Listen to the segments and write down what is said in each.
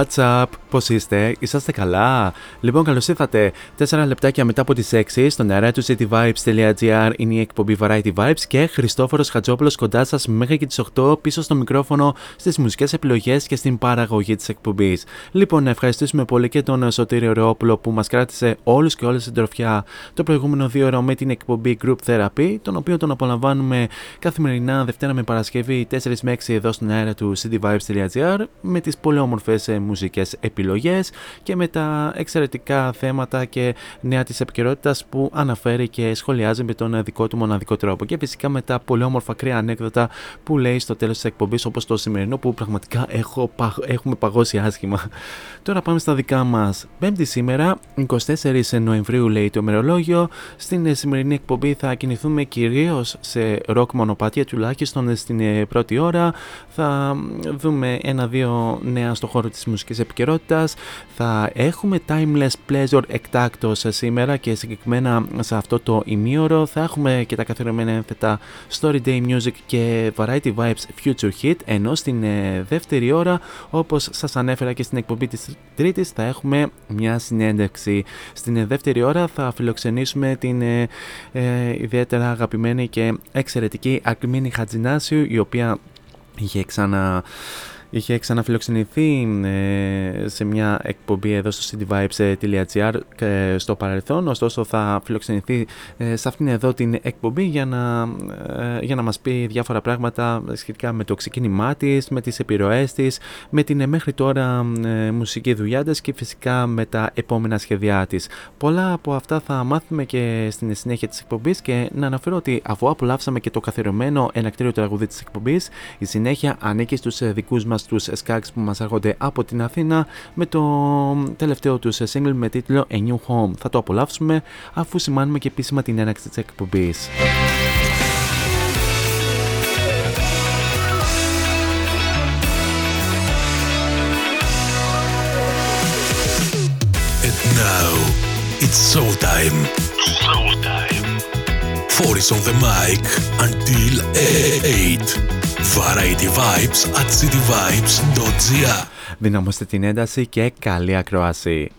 What's up, πώς είστε, είσαστε καλά; Λοιπόν, καλώς ήρθατε. 4 λεπτάκια μετά από τις 6 στον αέρα του cityvibes.gr είναι η εκπομπή Variety Vibes και Χριστόφορος Χατζόπουλος κοντά σας μέχρι και τις 8 πίσω στο μικρόφωνο στις μουσικές επιλογές και στην παραγωγή της εκπομπής. Λοιπόν, να ευχαριστήσουμε πολύ και τον Σωτήριο Ρεόπουλο που μας κράτησε όλους και όλες την τροφιά το προηγούμενο δύο ώρο με την εκπομπή Group Therapy, τον οποίο τον απολαμβάνουμε καθημερινά Δευτέρα με Παρασκευή 4 με 6 εδώ στον αέρα του cityvibes.gr με τις πολύ όμορφες ε, μουσικές επιλογές και με τα εξαιρετικά θέματα και νέα της επικαιρότητας που αναφέρει και σχολιάζει με τον δικό του μοναδικό τρόπο και φυσικά με τα πολύ όμορφα κρύα ανέκδοτα που λέει στο τέλος της εκπομπής όπως το σημερινό που πραγματικά έχω, παγ- έχουμε παγώσει άσχημα. Τώρα πάμε στα δικά μας. Πέμπτη σήμερα, 24 Νοεμβρίου λέει το ημερολόγιο. Στην ε, σημερινή εκπομπή θα κινηθούμε κυρίως σε ροκ μονοπάτια τουλάχιστον ε, στην ε, πρώτη ώρα. Θα δούμε ένα-δύο νέα στο χώρο της μουσικής επικαιρότητας. Θα έχουμε Timeless Pleasure εκτάκτος σήμερα και συγκεκριμένα σε αυτό το ημίωρο θα έχουμε και τα καθιερωμένα ένθετα Story Day Music και Variety Vibes Future Hit ενώ στην ε, δεύτερη ώρα όπως σας ανέφερα και στην εκπομπή της τρίτης θα έχουμε μια συνέντευξη. Στην ε, δεύτερη ώρα θα φιλοξενήσουμε την ε, ε, ιδιαίτερα αγαπημένη και εξαιρετική Ακμίνη Χατζινάσιου η οποία είχε ξανα Είχε ξαναφιλοξενηθεί ε, σε μια εκπομπή εδώ στο cityvibes.gr ε, στο παρελθόν, ωστόσο θα φιλοξενηθεί ε, σε αυτήν εδώ την εκπομπή για να, ε, για να μας πει διάφορα πράγματα σχετικά με το ξεκίνημά της, με τις επιρροές της, με την ε, μέχρι τώρα ε, μουσική δουλειά της και φυσικά με τα επόμενα σχέδιά της. Πολλά από αυτά θα μάθουμε και στην συνέχεια της εκπομπής και να αναφέρω ότι αφού απολαύσαμε και το καθιερωμένο ενακτήριο τραγουδί της εκπομπής, η συνέχεια ανήκει στους ε, δικούς μας τους Skags που μας έρχονται από την Αθήνα με το τελευταίο τους single με τίτλο A New Home. Θα το απολαύσουμε αφού σημάνουμε και επίσημα την έναρξη της εκπομπής. And now, it's 4 is on the mic until 8. Variety Vibes at cityvibes.gr Δυναμώστε την ένταση και καλή ακρόαση.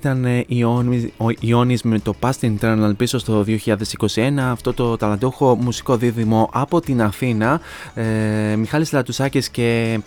Ήταν ε, η Ιόνις με το Past Internal πίσω στο 2021. Αυτό το ταλαντούχο μουσικό δίδυμο από την Αθήνα. Ε, Μιχάλης Λατουσάκης και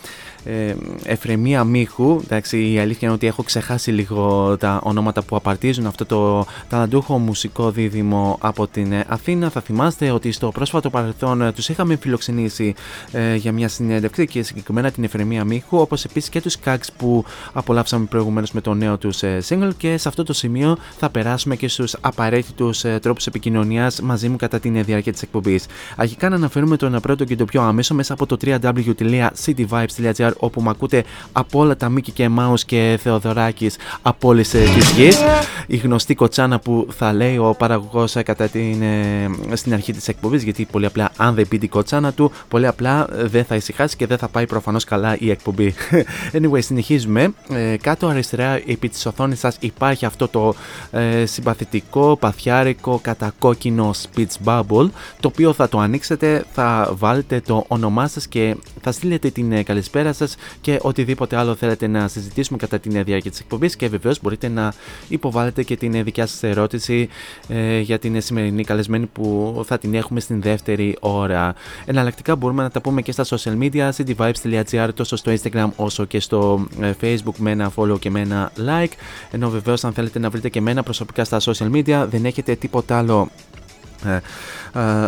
ε, Εφρεμία Μίχου. Εντάξει, η αλήθεια είναι ότι έχω ξεχάσει λίγο τα ονόματα που απαρτίζουν αυτό το ταλαντούχο μουσικό δίδυμο από την ε, Αθήνα. Θα θυμάστε ότι στο πρόσφατο παρελθόν ε, τους είχαμε φιλοξενήσει ε, για μια συνέντευξη και συγκεκριμένα την Εφρεμία Μίχου, όπως επίσης και τους Kags που απολαύσαμε προηγουμένως με το νέο τους ε, single. Και σε αυτό το σημείο θα περάσουμε και στους απαραίτητους ε, τρόπους επικοινωνίας μαζί μου κατά την διάρκεια της εκπομπής. Αρχικά να αναφέρουμε τον πρώτο και το πιο άμεσο μέσα από το www.cityvibes.gr όπου με ακούτε από όλα τα Μίκη και Μάους και Θεοδωράκης από όλες τις γης. Η γνωστή κοτσάνα που θα λέει ο παραγωγός κατά την, ε, στην αρχή της εκπομπής, γιατί πολύ απλά αν δεν πει την κοτσάνα του, πολύ απλά δεν θα ησυχάσει και δεν θα πάει προφανώς καλά η εκπομπή. Anyway, συνεχίζουμε. Ε, κάτω αριστερά επί της οθόνης σας υπάρχει αυτό το ε, συμπαθητικό, παθιάρικο, κατακόκκινο speech bubble, το οποίο θα το ανοίξετε, θα βάλετε το όνομά σας και θα στείλετε την ε, καλησπέρα σα και οτιδήποτε άλλο θέλετε να συζητήσουμε κατά την διάρκεια της εκπομπής. Και βεβαίως μπορείτε να υποβάλλετε και την δικιά σας ερώτηση ε, για την σημερινή καλεσμένη που θα την έχουμε στην δεύτερη ώρα. Εναλλακτικά μπορούμε να τα πούμε και στα social media, cityvibes.gr, τόσο στο Instagram όσο και στο ε, Facebook με ένα follow και με ένα like. Ενώ βεβαίως, αν θέλετε να βρείτε και εμένα προσωπικά στα social media, δεν έχετε τίποτα άλλο ε, ε,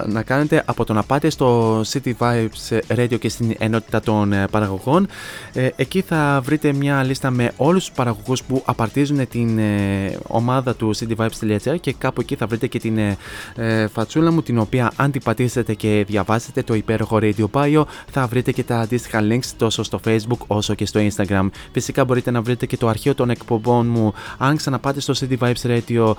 να κάνετε από το να πάτε στο City Vibes Radio και στην ενότητα των ε, παραγωγών. Εκεί θα βρείτε μια λίστα με όλους τους παραγωγούς που απαρτίζουν την ομάδα του cityvibes.gr και κάπου εκεί θα βρείτε και την φατσούλα μου την οποία αν την πατήσετε και διαβάσετε το υπέροχο Radio Bio θα βρείτε και τα αντίστοιχα links τόσο στο Facebook όσο και στο Instagram. Φυσικά μπορείτε να βρείτε και το αρχείο των εκπομπών μου αν ξαναπάτε στο City Vibes Radio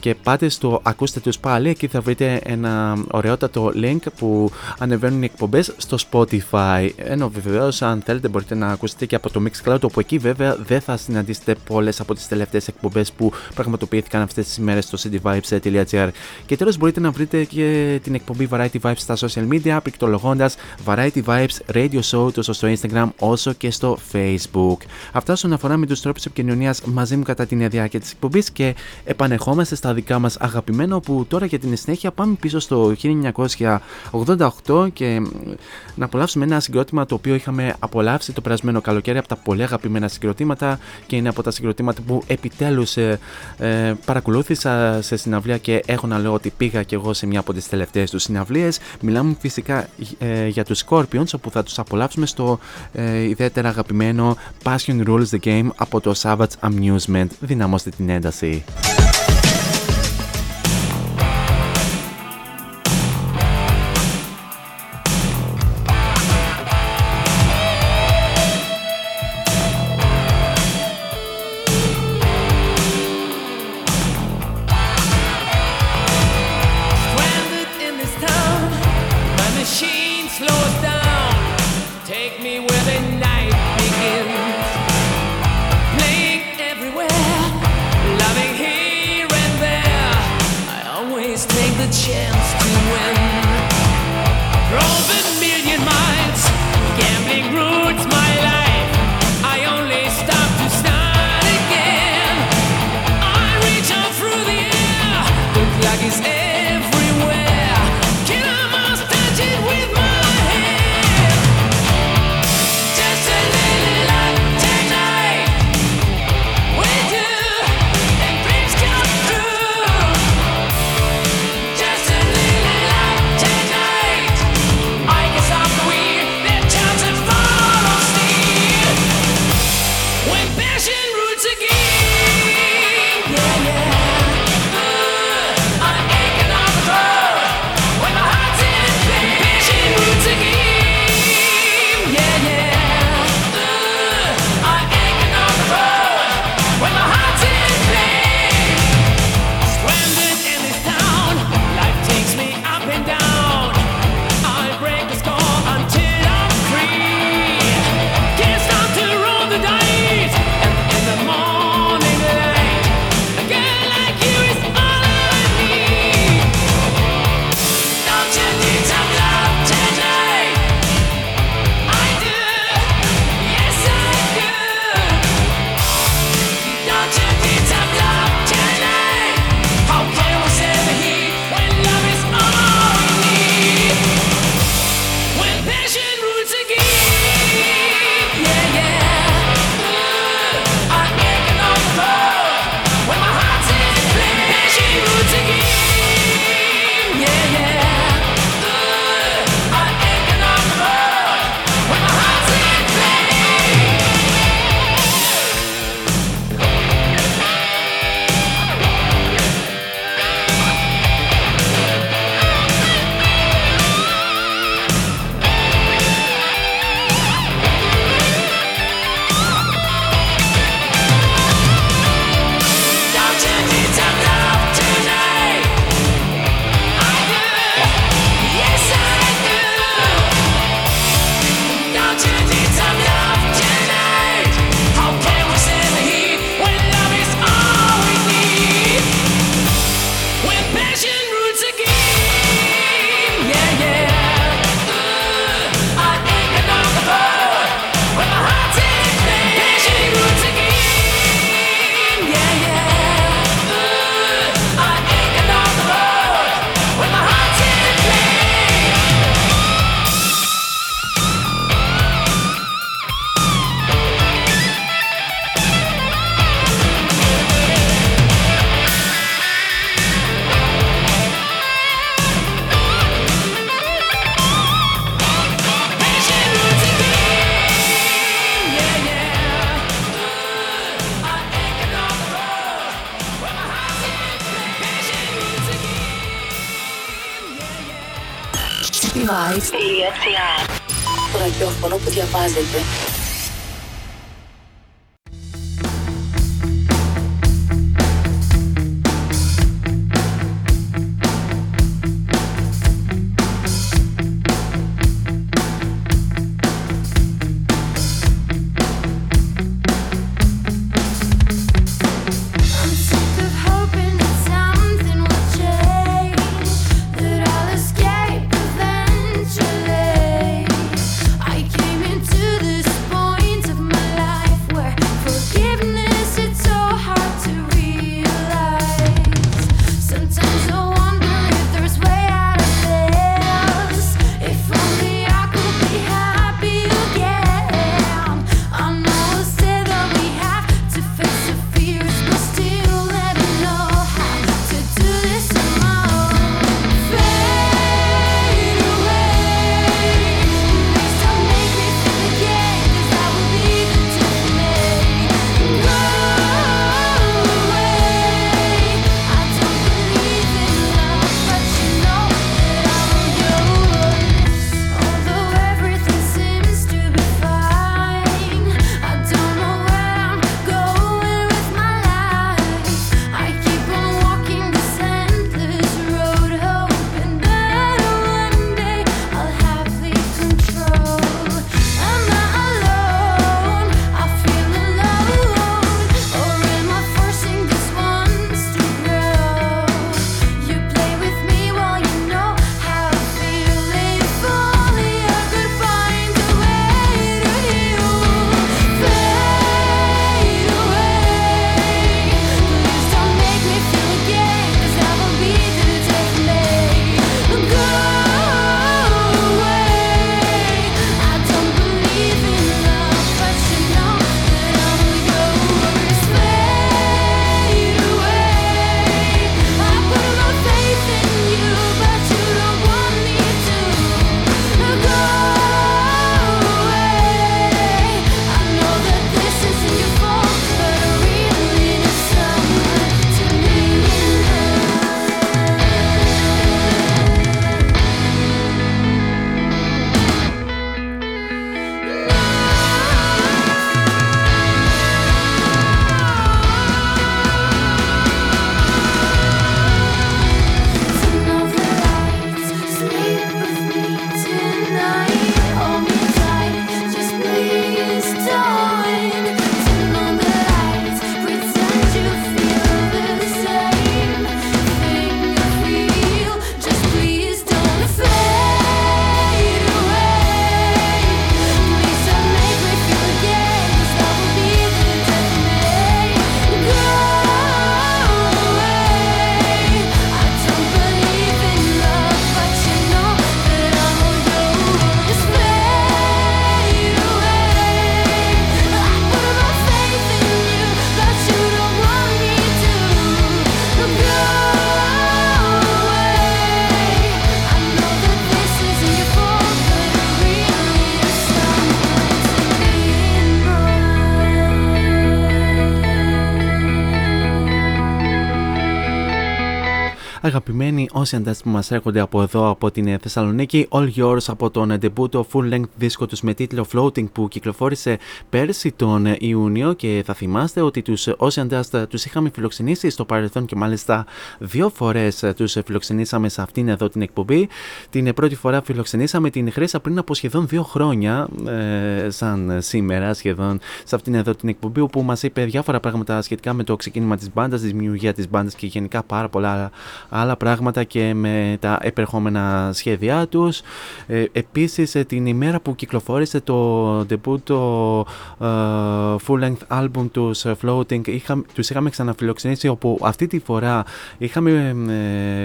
και πάτε στο ακούστε τους πάλι εκεί θα βρείτε ένα ωραιότατο link που ανεβαίνουν οι εκπομπές στο Spotify. Ενώ βεβαίως, αν θέλετε, μπορείτε να ακούσετε και από το Mixcloud, όπου εκεί βέβαια δεν θα συναντήσετε πολλές από τις τελευταίες εκπομπές που πραγματοποιήθηκαν αυτές τις ημέρε στο cityvibes.gr. Και τέλος, μπορείτε να βρείτε και την εκπομπή Variety Vibes στα social media, πληκτρολογώντας Variety Vibes Radio Show τόσο στο Instagram όσο και στο Facebook. Αυτά όσον αφορά με τους τρόπους επικοινωνίας μαζί μου κατά την διάρκεια της εκπομπής και επανεχόμαστε στα δικά μας αγαπημένα, όπου τώρα για την συνέχεια πάμε πίσω στο 1988 και να απολαύσουμε ένα συγκρότημα το οποίο είχαμε απολαύσει το περασμένο καλοκαίρι από τα πολύ αγαπημένα συγκροτήματα και είναι από τα συγκροτήματα που επιτέλους ε, ε, παρακολούθησα σε συναυλία και έχω να λέω ότι πήγα και εγώ σε μια από τις τελευταίες τους συναυλίες. Μιλάμε φυσικά ε, για τους Scorpions όπου θα τους απολαύσουμε στο ε, ιδιαίτερα αγαπημένο Passion Rules the Game από το Savage Amusement. Δυναμώστε την ένταση. Αγαπημένοι όσοι που μας έρχονται από εδώ από την Θεσσαλονίκη All Yours από τον debut full length δίσκο τους με τίτλο Floating που κυκλοφόρησε πέρσι τον Ιούνιο και θα θυμάστε ότι τους Ocean Dust τους είχαμε φιλοξενήσει στο παρελθόν και μάλιστα δύο φορές τους φιλοξενήσαμε σε αυτήν εδώ την εκπομπή. Την πρώτη φορά φιλοξενήσαμε την Χρέσα πριν από σχεδόν δύο χρόνια ε, σαν σήμερα σχεδόν σε αυτήν εδώ την εκπομπή όπου μας είπε διάφορα πράγματα σχετικά με το ξεκίνημα της μπάντας, της δημιουργία της μπάντας και γενικά πάρα πολλά άλλα πράγματα και με τα επερχόμενα σχέδιά τους. Ε, επίσης ε, την ημέρα που κυκλοφόρησε το debut το ε, full length album τους ε, Floating είχα, τους είχαμε ξαναφιλοξενήσει όπου αυτή τη φορά είχαμε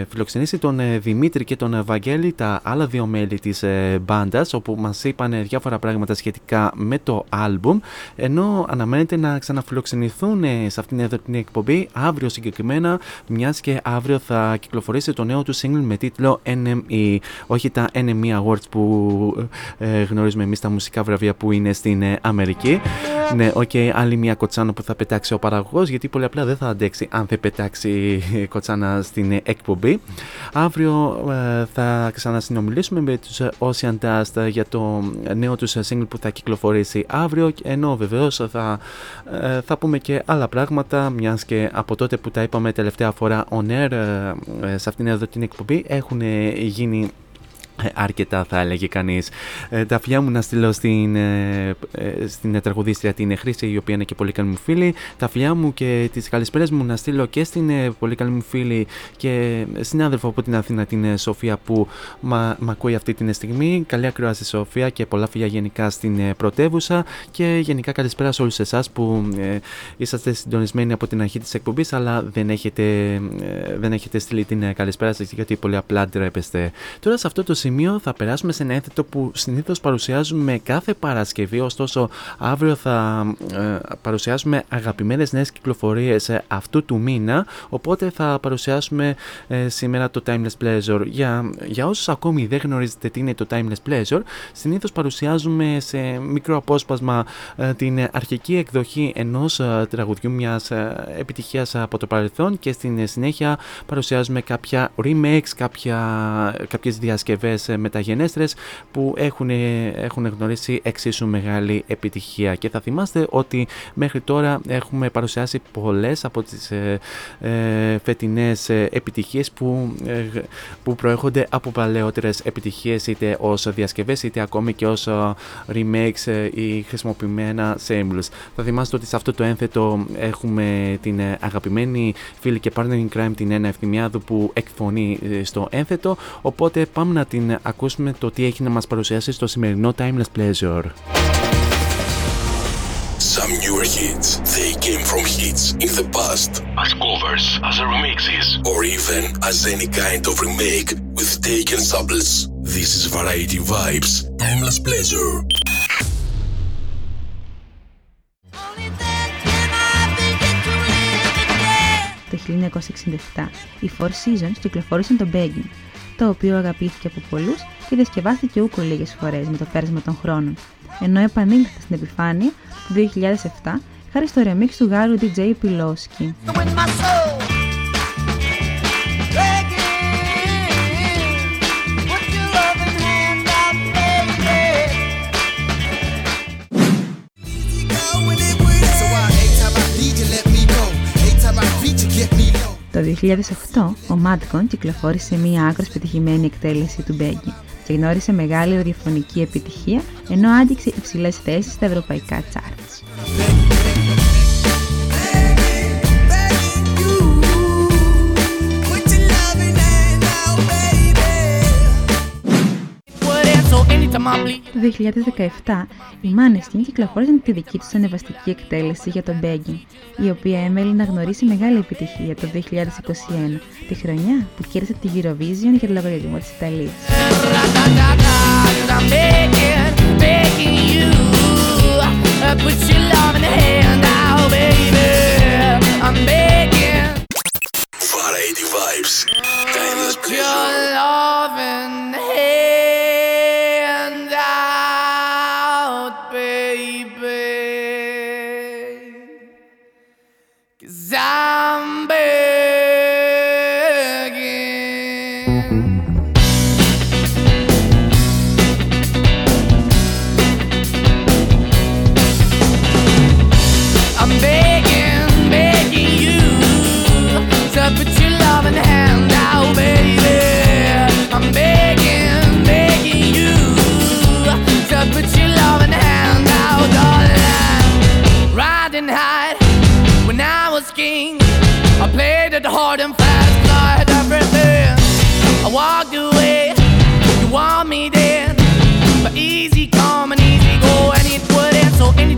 φιλοξενήσει τον Δημήτρη και τον Βαγγέλη τα άλλα δύο μέλη της μπάντας όπου μας είπαν διάφορα πράγματα σχετικά με το album ενώ αναμένεται να ξαναφιλοξενηθούν σε αυτήν εδώ την εκπομπή αύριο συγκεκριμένα μιας και αύριο θα θα κυκλοφορήσει το νέο του single με τίτλο NME. Όχι τα NME Awards που ε, γνωρίζουμε εμείς τα μουσικά βραβεία που είναι στην ε, Αμερική. Ναι, οκ, okay, άλλη μια κοτσάνα που θα πετάξει ο παραγωγός, γιατί πολύ απλά δεν θα αντέξει αν δεν πετάξει κοτσάνα στην ε, εκπομπή. Αύριο ε, θα ξανασυνομιλήσουμε με τους Ocean Dust για το νέο τους single που θα κυκλοφορήσει αύριο. Ενώ βεβαίως θα, θα πούμε και άλλα πράγματα, μιας και από τότε που τα είπαμε τελευταία φορά on air σε αυτήν εδώ την εκπομπή έχουν γίνει ε, αρκετά θα έλεγε κανείς. Ε, τα φιλιά μου να στείλω στην, ε, ε, στην τραγουδίστρια την Χρήση, η οποία είναι και πολύ καλή μου φίλη. Τα φιλιά μου και τις καλησπέρες μου να στείλω και στην ε, πολύ καλή μου φίλη και συνάδελφο από την Αθήνα, την Σοφία, που μα, ακούει αυτή την στιγμή. Καλή ακρόαση, Σοφία, και πολλά φιλιά γενικά στην πρωτεύουσα. Και γενικά καλησπέρα σε όλους εσάς που είσαστε συντονισμένοι από την αρχή της εκπομπής, αλλά δεν έχετε, δεν έχετε στείλει την καλησπέρα σας γιατί πολύ απλά ντρέπεστε. Τώρα σε αυτό το σημείο θα περάσουμε σε ένα ένθετο που συνήθως παρουσιάζουμε κάθε Παρασκευή, ωστόσο αύριο θα ε, παρουσιάσουμε αγαπημένες νέες κυκλοφορίες ε, αυτού του μήνα, οπότε θα παρουσιάσουμε ε, σήμερα το Timeless Pleasure. Για, για όσους ακόμη δεν γνωρίζετε τι είναι το Timeless Pleasure, συνήθως παρουσιάζουμε σε μικρό απόσπασμα την αρχική εκδοχή ενός τραγουδιού μιας επιτυχίας από το παρελθόν και στην συνέχεια παρουσιάζουμε κάποια remakes, κάποια, κάποιες διασκευές ε, μεταγενέστερες που έχουν, έχουν γνωρίσει εξίσου μεγάλη επιτυχία και θα θυμάστε ότι μέχρι τώρα έχουμε παρουσιάσει πολλές από τις ε, ε φετινές ε, επιτυχίες που, που προέρχονται από παλαιότερες επιτυχίες είτε ως διασκευές είτε ακόμη και ως remakes ή χρησιμοποιημένα samples. Θα θυμάστε ότι σε αυτό το ένθετο έχουμε την αγαπημένη φίλη και partner in crime την Ένα Ευθυμιάδου που εκφωνεί στο ένθετο οπότε πάμε να την ακούσουμε το τι έχει να μας παρουσιάσει στο σημερινό Timeless Pleasure. Some newer hits, they came from hits in the past. As covers, as remixes. Or even as any kind of remake with taken samples. This is Variety Vibes, Timeless Pleasure. Το 1967, οι Four Seasons κυκλοφόρησαν το Begging, το οποίο αγαπήθηκε από πολλούς και διασκευάστηκε ούκο λίγες φορές με το πέρασμα των χρόνων, ενώ επανήλθε στην επιφάνεια το 2007 χάρη στο remix του Γάρου DJ Piloski. Το 2008 ο Madcon κυκλοφόρησε μία άκρος πετυχημένη εκτέλεση του Μπέγκη και γνώρισε μεγάλη ραδιοφωνική επιτυχία ενώ άντυξε υψηλές θέσεις στα ευρωπαϊκά charts. Το 2017 οι Maneskin κυκλοφόρησαν τη δική τους ανεβαστική εκτέλεση για τον Begging, η οποία έμελε να γνωρίσει μεγάλη επιτυχία το 2021, τη χρονιά που κέρδισε τη Eurovision για το λογαριασμό της Ιταλίας. Variety Vibes, Timeless hard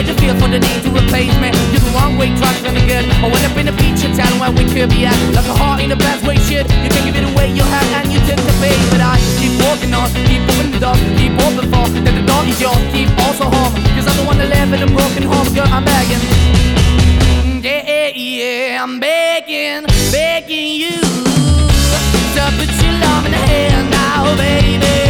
Why the feel for the need to replace me? You're the wrong way, trying to good. I went up in a feature town where we could be at. Like a heart in a bad way, shit. You can give it away, you have, and you tend to pay. But I keep walking on, keep moving the dog, keep open for. That the dog is yours, keep also home. Cause I'm the one that left in a broken home, girl, I'm begging. Yeah, yeah, yeah, I'm begging, begging you. To put your love in the hand now, baby.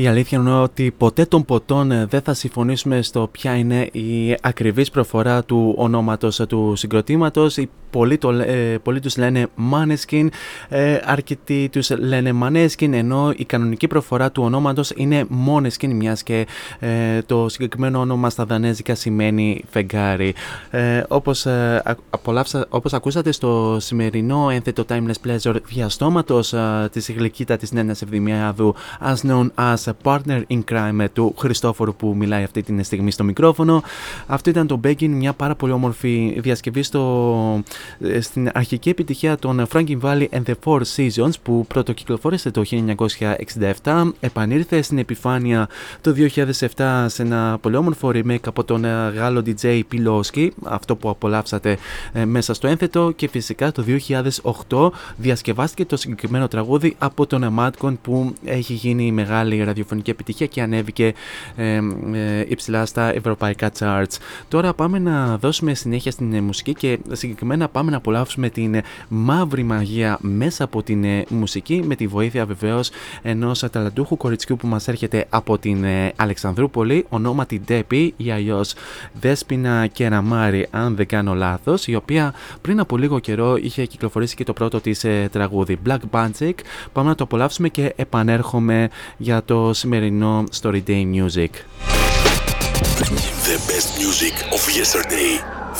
Η αλήθεια είναι ότι ποτέ των ποτών ε, δεν θα συμφωνήσουμε στο ποια είναι η ακριβής προφορά του ονόματος ε, του συγκροτήματος. Οι πολλοί, το, ε, πολλοί τους λένε Maneskin, ε, αρκετοί τους λένε Maneskin, ενώ η κανονική προφορά του ονόματος είναι Moneskin, μιας και ε, το συγκεκριμένο όνομα στα δανέζικα σημαίνει φεγγάρι. Ε, όπως, ε, απολαύσα, όπως ακούσατε στο σημερινό ένθετο Timeless Pleasure διαστόματος ε, της γλυκύτα της Νένας Εβδημιάδου as known as partner in crime του Χριστόφορου που μιλάει αυτή τη στιγμή στο μικρόφωνο. Αυτό ήταν το Begging, μια πάρα πολύ όμορφη διασκευή στο, στην αρχική επιτυχία των Frankie Valley and the Four Seasons που πρωτοκυκλοφόρησε το 1967, επανήρθε στην επιφάνεια το 2007 σε ένα πολύ όμορφο remake από τον Γάλλο DJ Piloski, αυτό που απολαύσατε ε, μέσα στο ένθετο και φυσικά το 2008 διασκευάστηκε το συγκεκριμένο τραγούδι από τον Madcon που έχει γίνει μεγάλη ραδιοφωνική επιτυχία και ανέβηκε ε, ε, υψηλά στα ευρωπαϊκά charts. Τώρα πάμε να δώσουμε συνέχεια στην μουσική και συγκεκριμένα πάμε να απολαύσουμε την μαύρη μαγεία μέσα από την μουσική με τη βοήθεια βεβαίως ενός ταλαντούχου κοριτσιού που μας έρχεται από την Αλεξανδρούπολη, ονόματι Ντέπη ή αλλιώ Δέσπινα Κεραμάρη, αν δεν κάνω λάθος, η οποία πριν από λίγο καιρό είχε κυκλοφορήσει και το πρώτο της τραγούδι Black Magic. Πάμε να το απολαύσουμε και επανέρχομαι για το σημερινό Story Day Music. The best music of yesterday,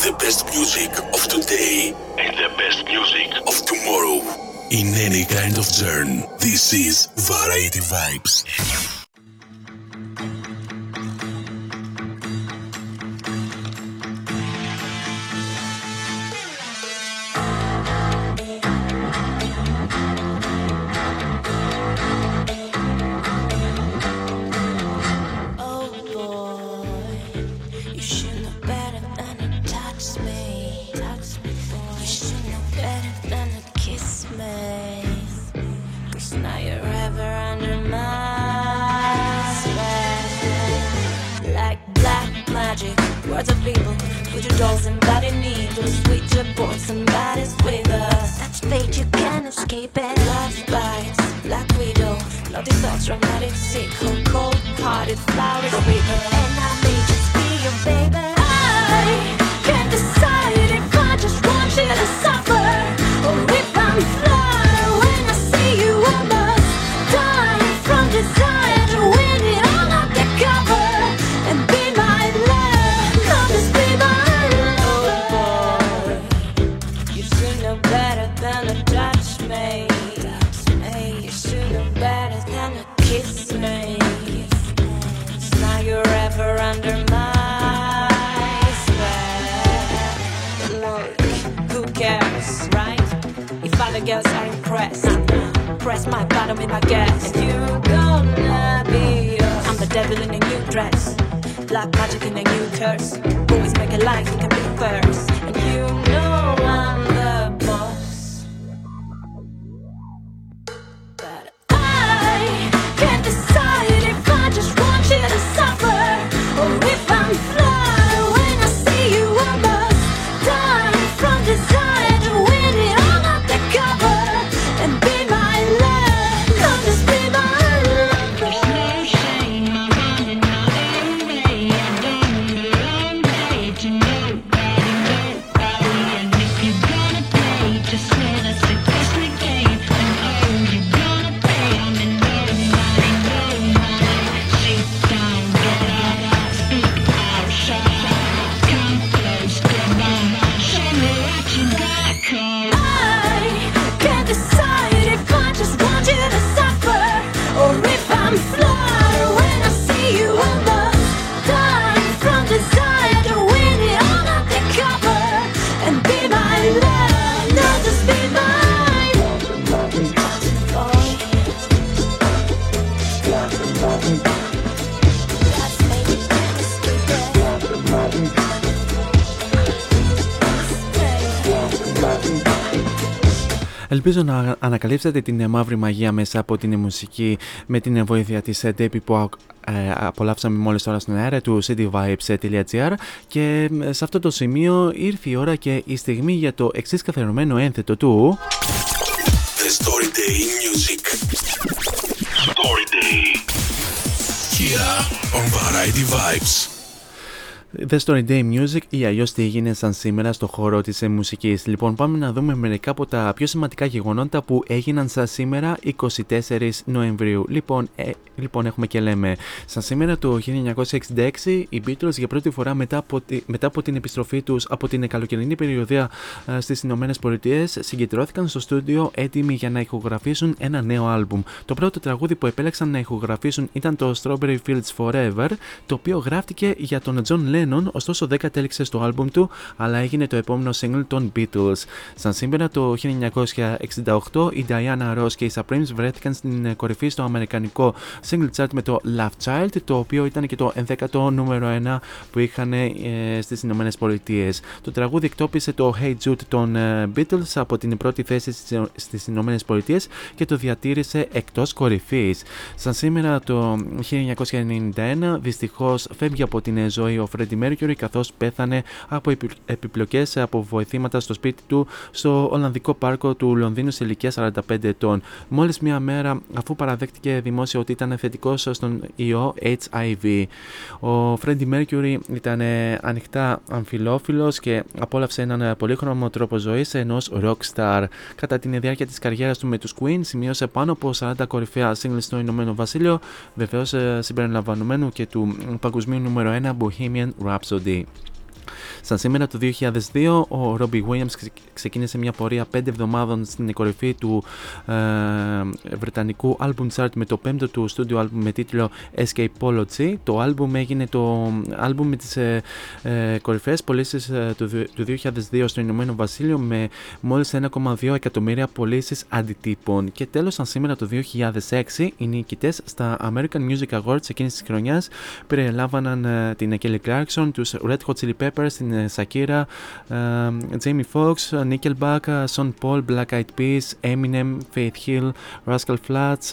the best music of today, And the best music of tomorrow. In any kind of turn, this is Variety Vibes. Words of evil. Put your dolls and body needles. With your boys, somebody's with us. That's fate, you can't escape it. Love bites, black widow. Naughty thoughts, sick, cold, cold hearted flowers river. And I may just be your baby. I can't decide if I just want you to suffer press my bottom in my gas. You're gonna be us. I'm the devil in a new dress. Black magic in a new curse. Always make a life you can be first. And you know I'm Ελπίζω να ανακαλύψετε την μαύρη μαγεία μέσα από την μουσική με την βοήθεια της Debbie που ε, απολαύσαμε μόλις τώρα στην αέρα του cityvibes.gr και σε αυτό το σημείο ήρθε η ώρα και η στιγμή για το εξής καθερωμένο ένθετο του The Story Day in Music. Story Day. Here on Variety Vibes. The Story Day Music ή αλλιώς τι έγινε σαν σήμερα στο χώρο της ε, μουσικής. Λοιπόν, πάμε να δούμε μερικά από τα πιο σημαντικά γεγονότα που έγιναν σαν σήμερα 24 Νοεμβρίου. Λοιπόν, ε, λοιπόν έχουμε και λέμε. Σαν σήμερα το 1966 οι Beatles για πρώτη φορά μετά από, τη, μετά από την επιστροφή τους από την καλοκαιρινή περιοδία ε, στις Ηνωμένες Πολιτείες συγκεντρώθηκαν στο στούντιο έτοιμοι για να ηχογραφήσουν ένα νέο άλμπουμ. Το πρώτο τραγούδι που επέλεξαν να ηχογραφήσουν ήταν το Strawberry Fields Forever, το οποίο γράφτηκε για τον John Lennon Lennon, ωστόσο δεν κατέληξε στο άλμπουμ του, αλλά έγινε το επόμενο single των Beatles. Σαν σήμερα το 1968, η Diana Ross και οι Supremes βρέθηκαν στην κορυφή στο αμερικανικό single chart με το Love Child, το οποίο ήταν και το 11ο νούμερο 1 που είχαν ε, στις Ηνωμένες Πολιτείες. Το τραγούδι εκτόπισε το Hey Jude των ε, Beatles από την πρώτη θέση στις Ηνωμένες Πολιτείες και το διατήρησε εκτός κορυφής. Σαν σήμερα το 1991, δυστυχώς φεύγει από την ζωή ο Freddie Mercury καθώς πέθανε από επιπλοκές από βοηθήματα στο σπίτι του στο Ολλανδικό Πάρκο του Λονδίνου σε ηλικία 45 ετών. Μόλις μία μέρα αφού παραδέχτηκε δημόσια ότι ήταν θετικός στον ιό HIV. Ο Freddie Mercury ήταν ανοιχτά αμφιλόφιλος και απόλαυσε έναν πολύχρωμο τρόπο ζωής ενός rockstar. Κατά την διάρκεια της καριέρας του με τους Queen σημείωσε πάνω από 40 κορυφαία singles στο Ηνωμένο Βασίλειο, βεβαίως ε, συμπεριλαμβανομένου και του παγκοσμίου νούμερο 1 Bohemian Rhapsody. Σαν σήμερα το 2002, ο Robbie Williams ξεκίνησε μια πορεία 5 εβδομάδων στην κορυφή του ε, βρετανικού album chart με το πέμπτο του studio album με τίτλο Escapology. Το album έγινε το album με τις ε, ε, κορυφαίες πωλήσεις ε, του, του 2002 στο Ηνωμένο Βασίλειο με μόλις 1,2 εκατομμύρια πωλήσεις αντιτύπων. Και τέλος, σαν σήμερα το 2006, οι νικητές στα American Music Awards εκείνης της χρονιάς περιελάβαναν ε, την Kelly Clarkson, τους Red Hot Chili Peppers, την Shakira, Jamie Foxx, Nickelback, Sean Paul, Black Eyed Peas, Eminem, Faith Hill, Rascal Flats,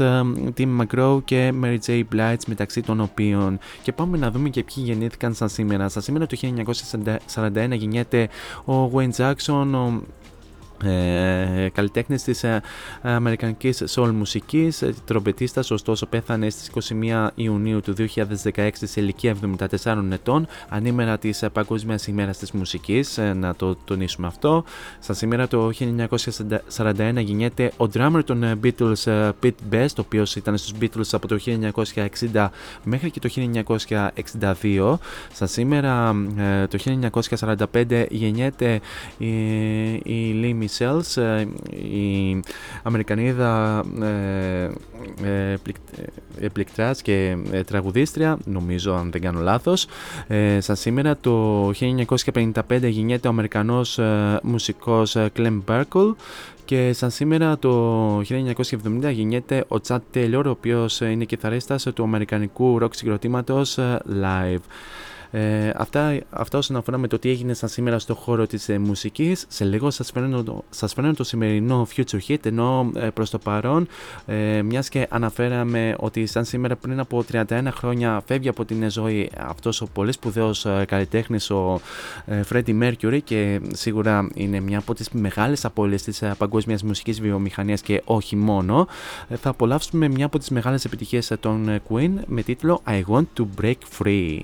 Tim McGraw και Mary J. Blige μεταξύ των οποίων. Και πάμε να δούμε και ποιοι γεννήθηκαν σαν σήμερα. Σαν σήμερα το 1941 γεννιέται ο Wayne Jackson, ο ε, καλλιτέχνης της ε, αμερικανικής soul μουσικής ε, τρομπετίστας ωστόσο πέθανε στις 21 Ιουνίου του 2016 σε ηλικία 74 ετών ανήμερα της ε, Παγκόσμιας ημέρας της μουσικής. Ε, να το τονίσουμε αυτό. Στα σήμερα το 1941 γεννιέται ο drummer των ε, Beatles Pete Best ο οποίος ήταν στους Beatles από το 1960 μέχρι και το 1962 στα σήμερα το 1945 γεννιέται η, η Lee Michells, ε, η Αμερικανίδα ε, ε, και ε, τραγουδίστρια, νομίζω αν δεν κάνω λάθος. Ε, σαν σήμερα το 1955 γεννιέται ο Αμερικανός ε, μουσικός Clem Barkle και σαν σήμερα το 1970 γεννιέται ο Chad Taylor, ο οποίος είναι κιθαρίστας του αμερικανικού rock συγκροτήματος Live. Ε, αυτά, αυτά όσον αφορά με το τι έγινε σαν σήμερα στο χώρο της ε, μουσικής. Σε λίγο σας φέρνω, το, σας φέρνω το σημερινό Future Hit, ενώ ε, προς το παρόν, ε, μιας και αναφέραμε ότι σαν σήμερα πριν από 31 χρόνια φεύγει από την ζωή αυτός ο πολύ σπουδαίος ε, καλλιτέχνης, ο ε, Freddie Mercury και σίγουρα είναι μια από τις μεγάλες απώλειες της ε, παγκόσμιας μουσικής βιομηχανίας και όχι μόνο. Ε, θα απολαύσουμε μια από τις μεγάλες επιτυχίες των Queen με τίτλο I Want to Break Free.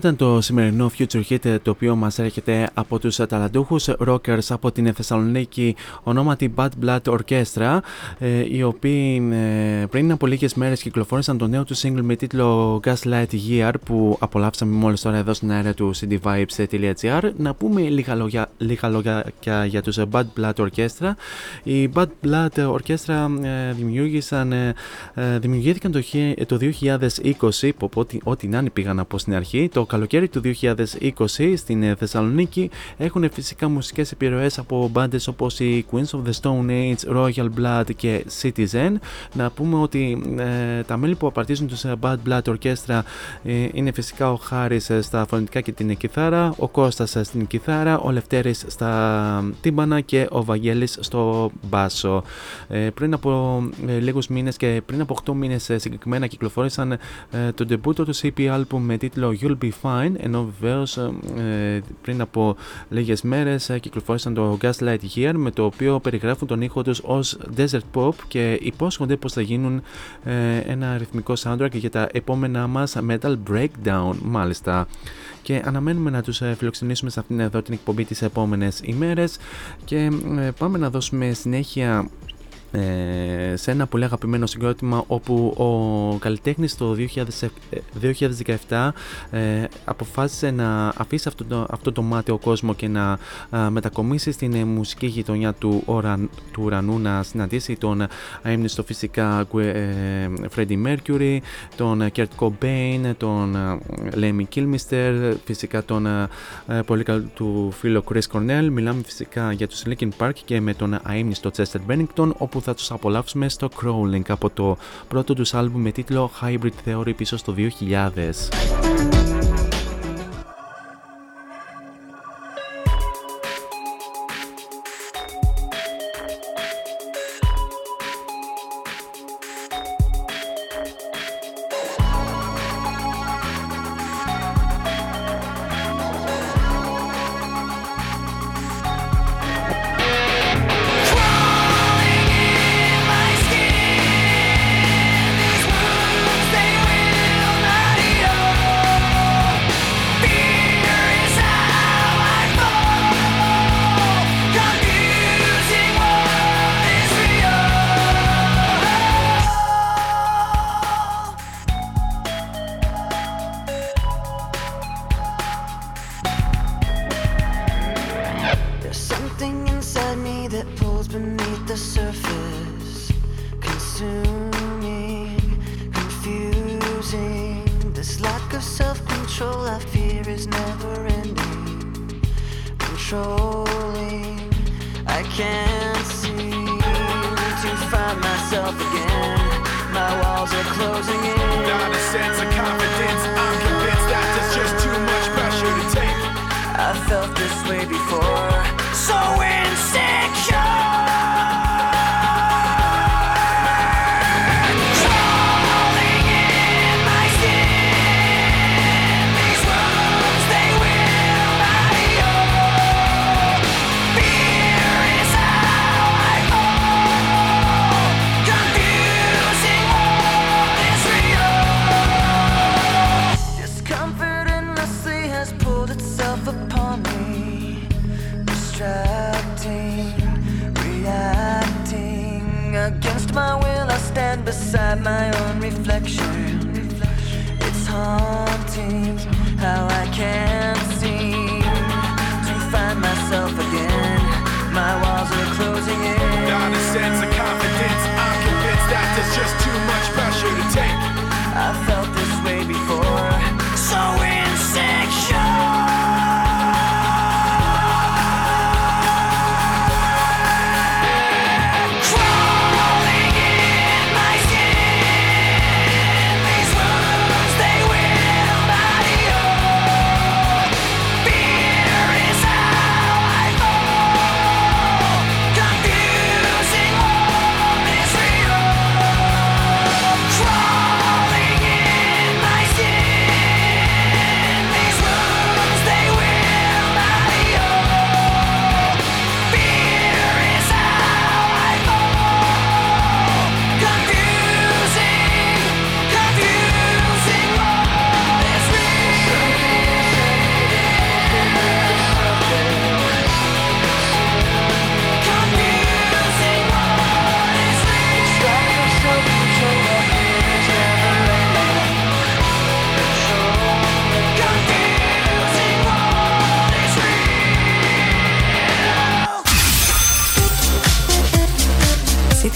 Ήταν το σημερινό Future Hit το οποίο μας έρχεται από τους ταλαντούχους rockers από την Θεσσαλονίκη ονόματι Bad Blood Orchestra ε, οι οποίοι ε, πριν από λίγες μέρες κυκλοφόρησαν το νέο τους single με τίτλο Gaslight Year που απολαύσαμε μόλις τώρα εδώ στην αέρα του cdvibes.gr να πούμε λίγα λόγια, λίγα λόγια για τους Bad Blood Orchestra. Οι Bad Blood Orchestra ε, δημιούργησαν, δημιουργήθηκαν το, το 2020 ό,τι να πήγαν από στην αρχή. Το καλοκαίρι του 2020 στην ε, Θεσσαλονίκη έχουν φυσικά μουσικές επιρροές από μπάντες όπως οι Queens of the Stone Age, Royal Blood και Citizen. Να πούμε ότι ε, τα μέλη που απαρτίζουν τους ε, Bad Blood Orchestra ε, είναι φυσικά ο Χάρης στα φωνητικά και την κιθάρα, ο Κώστας στην κιθάρα, ο Λευτέρης στα τύμπανα και ο Βαγγέλης στο μπάσο. πριν από λίγους μήνες και πριν από 8 μήνες συγκεκριμένα κυκλοφόρησαν το debut του CP album με τίτλο You'll Be Fine ενώ βεβαίως ε, πριν από λίγες μέρες ε, κυκλοφόρησαν το Gaslight Year με το οποίο περιγράφουν τον ήχο τους ως desert pop και υπόσχονται πως θα γίνουν ε, ένα ρυθμικό soundtrack για τα επόμενά μας metal breakdown μάλιστα. Και αναμένουμε να τους φιλοξενήσουμε σε αυτήν εδώ την εκπομπή τις επόμενες ημέρες. Και πάμε να δώσουμε συνέχεια ε, σε ένα πολύ αγαπημένο συγκρότημα όπου ο καλλιτέχνης το 2017 ε, αποφάσισε να αφήσει αυτό το, αυτό το μάτι ο κόσμος και να μετακομίσει στην ε, μουσική γειτονιά του, του ουρανού να συναντήσει τον αείμνηστο φυσικά Freddie Mercury, τον Kurt Cobain, τον Lemmy Kilmister, φυσικά τον πολύ καλό του φίλο Chris Cornell. Μιλάμε φυσικά για τους Linkin Park και με τον αείμνηστο Chester Bennington όπου θα τους απολαύσουμε στο Crawling από το πρώτο τους άλμπουμ με τίτλο Hybrid Theory πίσω στο 2000.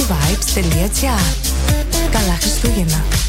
cityvibes.gr Καλά Χριστούγεννα!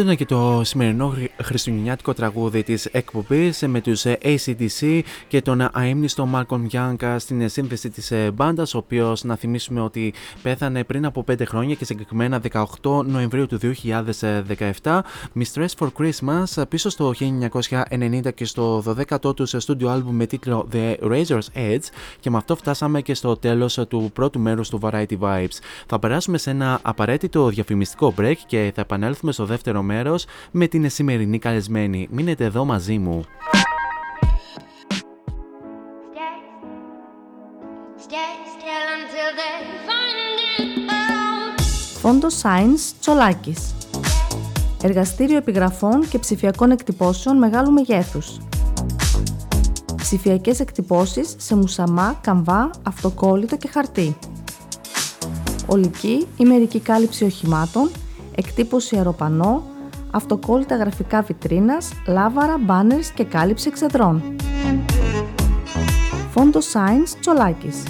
Αυτό είναι και το σημερινό χρη- χριστουγεννιάτικο τραγούδι της εκπομπής ε, με τους ε, ACDC και τον ε, αείμνηστο Malcolm Young ε, στην ε, σύνθεση της ε, μπάντας, ο οποίος να θυμίσουμε ότι πέθανε πριν από 5 χρόνια και συγκεκριμένα 18 Νοεμβρίου του 2017. Mistress for Christmas ε, πίσω στο 1990 και στο 12ο τους στούντιο άλμπουμ με τίτλο The Razor's Edge και με αυτό φτάσαμε και στο τέλος ε, του πρώτου μέρους του Variety Vibes. Θα περάσουμε σε ένα απαραίτητο διαφημιστικό break και θα επανέλθουμε στο δεύτερο μέρος με την σημερινή καλεσμένη. Μείνετε εδώ μαζί μου. Φόντο Science Τσολάκης. Εργαστήριο επιγραφών και ψηφιακών εκτυπώσεων μεγάλου μεγέθους. Ψηφιακές εκτυπώσεις σε μουσαμά, καμβά, αυτοκόλλητο και χαρτί. Ολική ή μερική κάλυψη οχημάτων, εκτύπωση αεροπανό, αυτοκόλλητα γραφικά βιτρίνας, λάβαρα, μπάνερς και κάλυψη εξεδρών. Φόντος Science Τσολάκης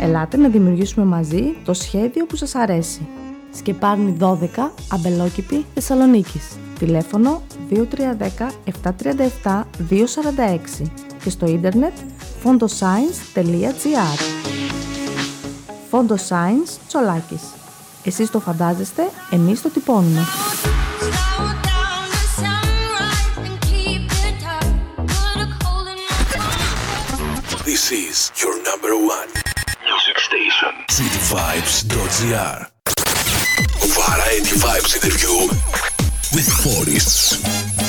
Ελάτε να δημιουργήσουμε μαζί το σχέδιο που σας αρέσει. Σκεπάρνη 12, Αμπελόκηπη, Θεσσαλονίκης. Τηλέφωνο 2310 737 246 και στο ίντερνετ fondoscience.gr Φόντος Science Τσολάκης. Εσείς το φαντάζεστε, εμείς το τυπώνουμε. This is your number one music station. Cityvibes.gr Variety Vibes interview with Boris.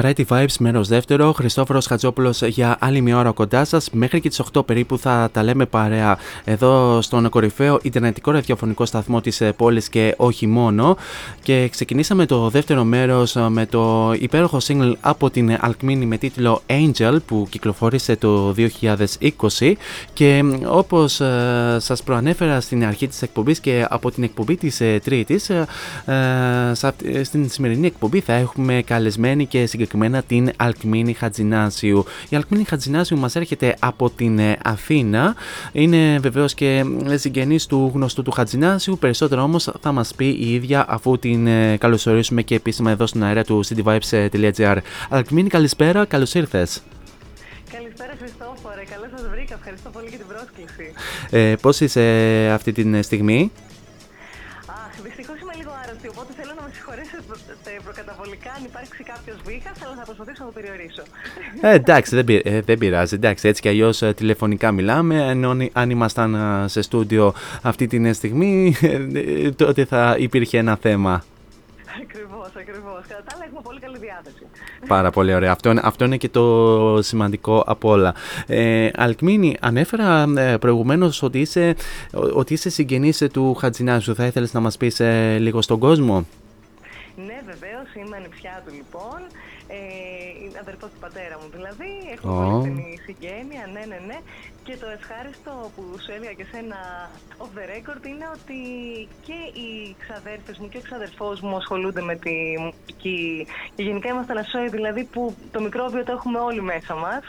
Variety Vibes, μέρο δεύτερο. Χριστόφορος Χατζόπουλος για άλλη μια ώρα κοντά σας. Μέχρι και τις 8 περίπου θα τα λέμε παρέα εδώ στον κορυφαίο Ιντερνετικό ραδιοφωνικό σταθμό της πόλης και όχι μόνο. Και ξεκινήσαμε το δεύτερο μέρος με το υπέροχο single από την Alkmini με τίτλο Angel που κυκλοφόρησε το 2020. Και όπως σας προανέφερα στην αρχή της εκπομπής και από την εκπομπή της Τρίτης, στην σημερινή εκπομπή θα έχουμε καλεσμένη και συγκεκριμένα την Αλκμίνη Χατζινάσιου. Η Αλκμίνη Χατζινάσιου μας έρχεται από την ε, Αθήνα. Είναι βεβαίως και συγγενής του γνωστού του Χατζινάσιου. Περισσότερο όμως θα μας πει η ίδια αφού την ε, καλωσορίσουμε και επίσημα εδώ στην αέρα του cityvibes.gr. Αλκμίνη καλησπέρα, καλώς ήρθες. Καλησπέρα Χριστόφορε, καλώς σας βρήκα, ευχαριστώ πολύ για την πρόσκληση. Ε, πώς είσαι αυτή τη στιγμή; Υπάρξει κάποιο βήχα, αλλά θα προσπαθήσω να το περιορίσω. Ε, εντάξει, δεν, πει- ε, δεν πειράζει. Εντάξει, έτσι κι αλλιώς τηλεφωνικά μιλάμε. Ενώ αν ήμασταν ε, σε στούντιο αυτή τη στιγμή, ε, τότε θα υπήρχε ένα θέμα. Ακριβώς, ακριβώς. Κατά τα άλλα, έχουμε πολύ καλή διάθεση. Πάρα πολύ ωραία. Αυτό, είναι- αυτό είναι και το σημαντικό από όλα. Ε, Αλκμίνη, ανέφερα ε, προηγουμένως ότι είσαι, ο- ότι είσαι συγγενής ε, του Χατζινάσου. Θα ήθελες να μας πεις ε, λίγο στον κόσμο; Ναι, βεβαίως, είμαι ανιψιά του λοιπόν. Ε, είναι αδερφός του πατέρα μου δηλαδή. Έχω Ω. πολύ στενή συγγένεια, ναι, ναι, ναι. Και το ευχάριστο που σου έλεγα και σένα off the record είναι ότι και οι ξαδέρφες μου και ο ξαδερφός μου ασχολούνται με τη μουσική. Και γενικά είμαστε ένα σόι δηλαδή που το μικρόβιο το έχουμε όλοι μέσα μας.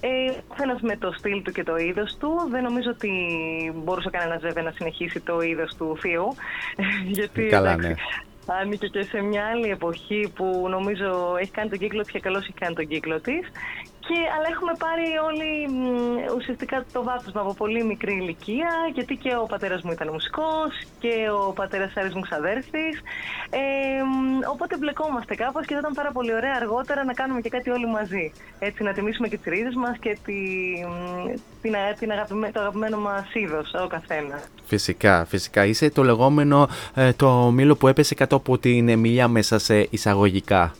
Ε, ο καθένας με το στυλ του και το είδος του. Δεν νομίζω ότι μπορούσε κανένας βέβαια να συνεχίσει το είδος του θείου. Γιατί Καλά, εντάξει, ναι. Ανήκε και σε μια άλλη εποχή που νομίζω έχει κάνει τον κύκλο της και καλώς έχει κάνει τον κύκλο της. Και, αλλά έχουμε πάρει όλοι μ, ουσιαστικά το βάπτισμα από πολύ μικρή ηλικία, γιατί και ο πατέρας μου ήταν μουσικός και ο πατέρας της άλλης μου ξαδέρφης. Ε, μ, οπότε μπλεκόμαστε κάπως και θα ήταν πάρα πολύ ωραία αργότερα να κάνουμε και κάτι όλοι μαζί. Έτσι να τιμήσουμε και τις ρίζες μας και τη, μ, την, α- την αγαπημέ- το αγαπημένο μας είδος, ο καθένας. Φυσικά, φυσικά. Είσαι το λεγόμενο ε, το μήλο που έπεσε κάτω από την εμιλία μέσα σε εισαγωγικά.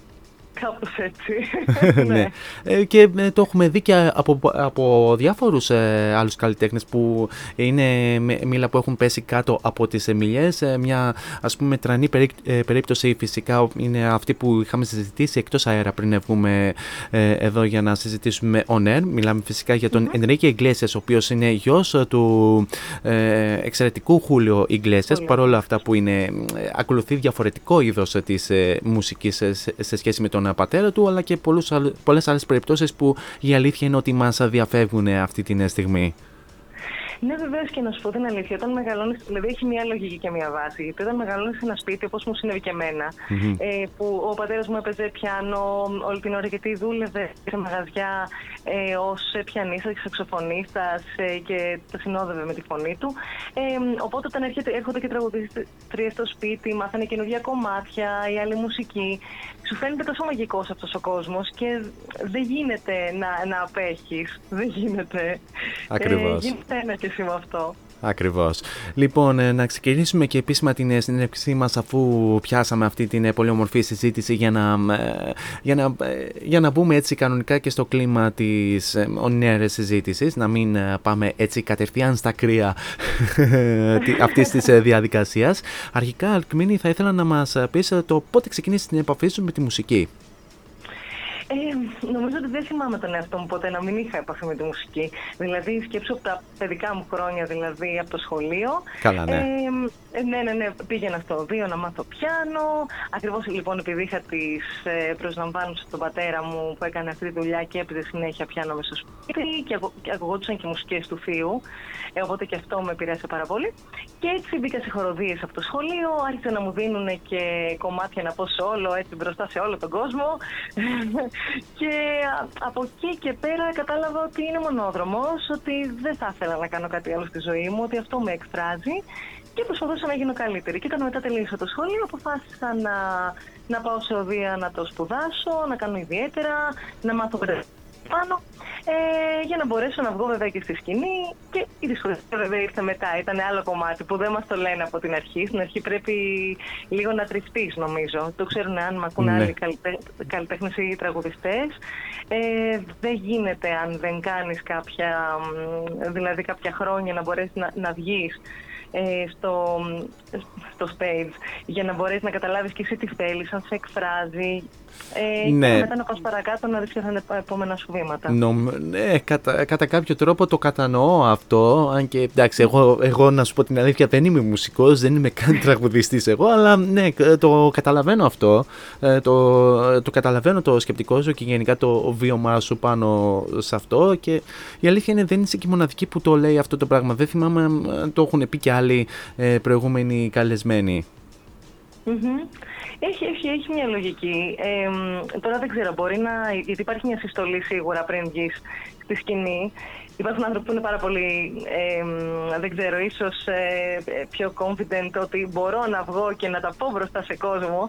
Κάπως έτσι. ναι. Ε, και ε, το έχουμε δει και από, από διάφορους ε, άλλους καλλιτέχνες που είναι με- μήλα που έχουν πέσει κάτω από τις εμιλιές. Ε, μια ας πούμε τρανή περί- ε, περίπτωση φυσικά είναι αυτή που είχαμε συζητήσει εκτός αέρα πριν βγούμε ε, εδώ για να συζητήσουμε on air. Μιλάμε φυσικά για τον Ενρίκε Iglesias ο οποίος είναι γιος ε, του ε, εξαιρετικού Χούλιο Iglesias παρόλα αυτά που είναι, ε, ακολουθεί διαφορετικό είδος ε, της ε, μουσικής ε, σε, σε σχέση με τον ε, πατέρα του αλλά και πολλούς, άλλ- πολλές άλλες περιπτώσεις που η αλήθεια είναι ότι μας διαφεύγουν ε, αυτή τη στιγμή. Ναι, βεβαίως και να σου πω την αλήθεια. Όταν μεγαλώνεις, δηλαδή έχει μια λογική και μια βάση. Γιατί όταν μεγαλώνεις σε ένα σπίτι, όπως μου συνέβη και εμένα, Μμμ. ε, που ο πατέρας μου έπαιζε πιάνο όλη την ώρα γιατί δούλευε σε μαγαζιά ε, ως πιανίστας και σαξοφωνίστας ε, και τα συνόδευε με τη φωνή του. Ε, οπότε όταν έρχεται, έρχονται και τραγουδίστρια στο σπίτι, μάθανε καινούργια κομμάτια, η άλλη μουσική. Σου φαίνεται τόσο μαγικός αυτός ο κόσμος και δεν γίνεται να, να απέχεις. Δεν γίνεται. Ακριβώς. Ε, γίνεται ένα και εσύ με αυτό. Ακριβώς. Λοιπόν, ε, να ξεκινήσουμε και επίσημα την ε, συνέντευξή μας αφού πιάσαμε αυτή την ε, πολύ ομορφή συζήτηση για να, ε, για να, ε, για να μπούμε έτσι κανονικά και στο κλίμα της ε, on-air συζήτησης, να μην ε, πάμε έτσι κατευθείαν στα κρύα τι- αυτής της ε, διαδικασίας. Αρχικά, Αλκμίνη, θα ήθελα να μας ε, πεις ε, το πότε ξεκίνησε την επαφή σου με τη μουσική; Ε, νομίζω ότι δεν θυμάμαι τον εαυτό μου ποτέ να μην είχα επαφή με τη μουσική. Δηλαδή, σκέψω από τα παιδικά μου χρόνια, δηλαδή από το σχολείο. Καλά, ναι. Ε, ναι, ναι, ναι. Πήγαινα στο βίο να μάθω πιάνο. Ακριβώς λοιπόν επειδή είχα τις ε, προσλαμβάνουσε από τον πατέρα μου που έκανε αυτή τη δουλειά και έπαιζε συνέχεια πιάνο μέσα στο σπίτι και, ακου, και ακουγόντουσαν και μουσικές του θείου. Ε, οπότε και αυτό με επηρέασε πάρα πολύ. Και έτσι μπήκα σε χοροδίες από το σχολείο. Άρχισαν να μου δίνουν και κομμάτια να πω σε όλο, έτσι μπροστά σε όλο τον κόσμο. Και α- από εκεί και πέρα κατάλαβα ότι είναι μονόδρομος, ότι δεν θα ήθελα να κάνω κάτι άλλο στη ζωή μου, ότι αυτό με εκφράζει και προσπαθούσα να γίνω καλύτερη. Και όταν μετά τελείωσα το σχολείο, αποφάσισα να, να πάω σε οδεία να το σπουδάσω, να κάνω ιδιαίτερα, να μάθω περισσότερο πάνω, ε, για να μπορέσω να βγω βέβαια και στη σκηνή και Η δισκογραφία βέβαια ήρθε μετά, ήταν άλλο κομμάτι που δεν μας το λένε από την αρχή. Στην αρχή πρέπει λίγο να τριφτείς νομίζω. Το ξέρουν αν με ακούν Ναι. άλλοι καλλιτέ- καλλιτέχνες ή τραγουδιστές. Ε, δεν γίνεται αν δεν κάνεις κάποια, μ, δηλαδή κάποια χρόνια να μπορέσεις να, να βγεις ε, στο, στο stage για να μπορέσεις να καταλάβεις και εσύ τι θέλεις, αν σε εκφράζει ε, Ναι. και μετά να πας παρακάτω να δεις ποια θα είναι τα επόμενα σου βήματα. Νομ, ναι, κατά, κατά κάποιο τρόπο το κατανοώ αυτό. Αν και εντάξει, εγώ, εγώ να σου πω την αλήθεια δεν είμαι μουσικός, δεν είμαι καν τραγουδιστής εγώ, αλλά ναι, κα- το καταλαβαίνω αυτό. Ε, το, το καταλαβαίνω το σκεπτικό σου και γενικά το βίωμά σου πάνω σε αυτό. Και η αλήθεια είναι δεν είσαι και η μοναδική που το λέει αυτό το πράγμα. Δεν θυμάμαι αν το έχουν πει και άλλοι ε, προηγούμενοι καλεσμένοι. Μμμ. Έχει, έχει, έχει μια λογική. Ε, μ, τώρα δεν ξέρω, μπορεί να. Γιατί υπάρχει μια συστολή σίγουρα πριν βγεις στη σκηνή. Υπάρχουν άνθρωποι που είναι πάρα πολύ, ε, μ, δεν ξέρω, ίσως ε, ε, πιο confident ότι μπορώ να βγω και να τα πω μπροστά σε κόσμο.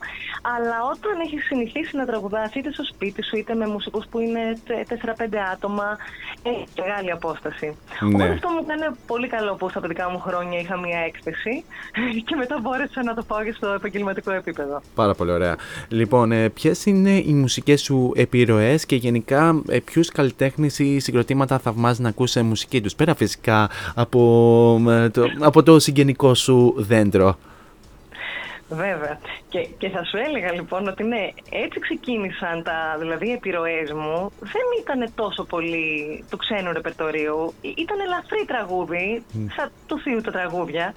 Αλλά όταν έχεις συνηθίσει να τραγουδάς είτε στο σπίτι σου είτε με μουσικούς που είναι 4-5 άτομα, έχει μεγάλη απόσταση. Ναι. Οπότε αυτό μου έκανε πολύ καλό που στα παιδικά μου χρόνια είχα μια έκθεση και μετά μπόρεσα να το πάω και στο επαγγελματικό επίπεδο. Πάρα πολύ ωραία. Λοιπόν, ε, ποιες είναι οι μουσικές σου επιρροές και γενικά ε, ποιους καλλιτέχνες ή συγκροτήματα θαυμάζει να ακούσει μουσική τους. Πέρα φυσικά από, ε, το, από το συγγενικό σου δέντρο. Βέβαια. Και, και θα σου έλεγα λοιπόν ότι ναι, έτσι ξεκίνησαν τα, δηλαδή οι επιρροές μου. Δεν ήταν τόσο πολύ του ξένου ρεπερτορίου. Ή- Ήταν ελαφρύ τραγούδι, Μμ. σαν του θείου τα τραγούδια.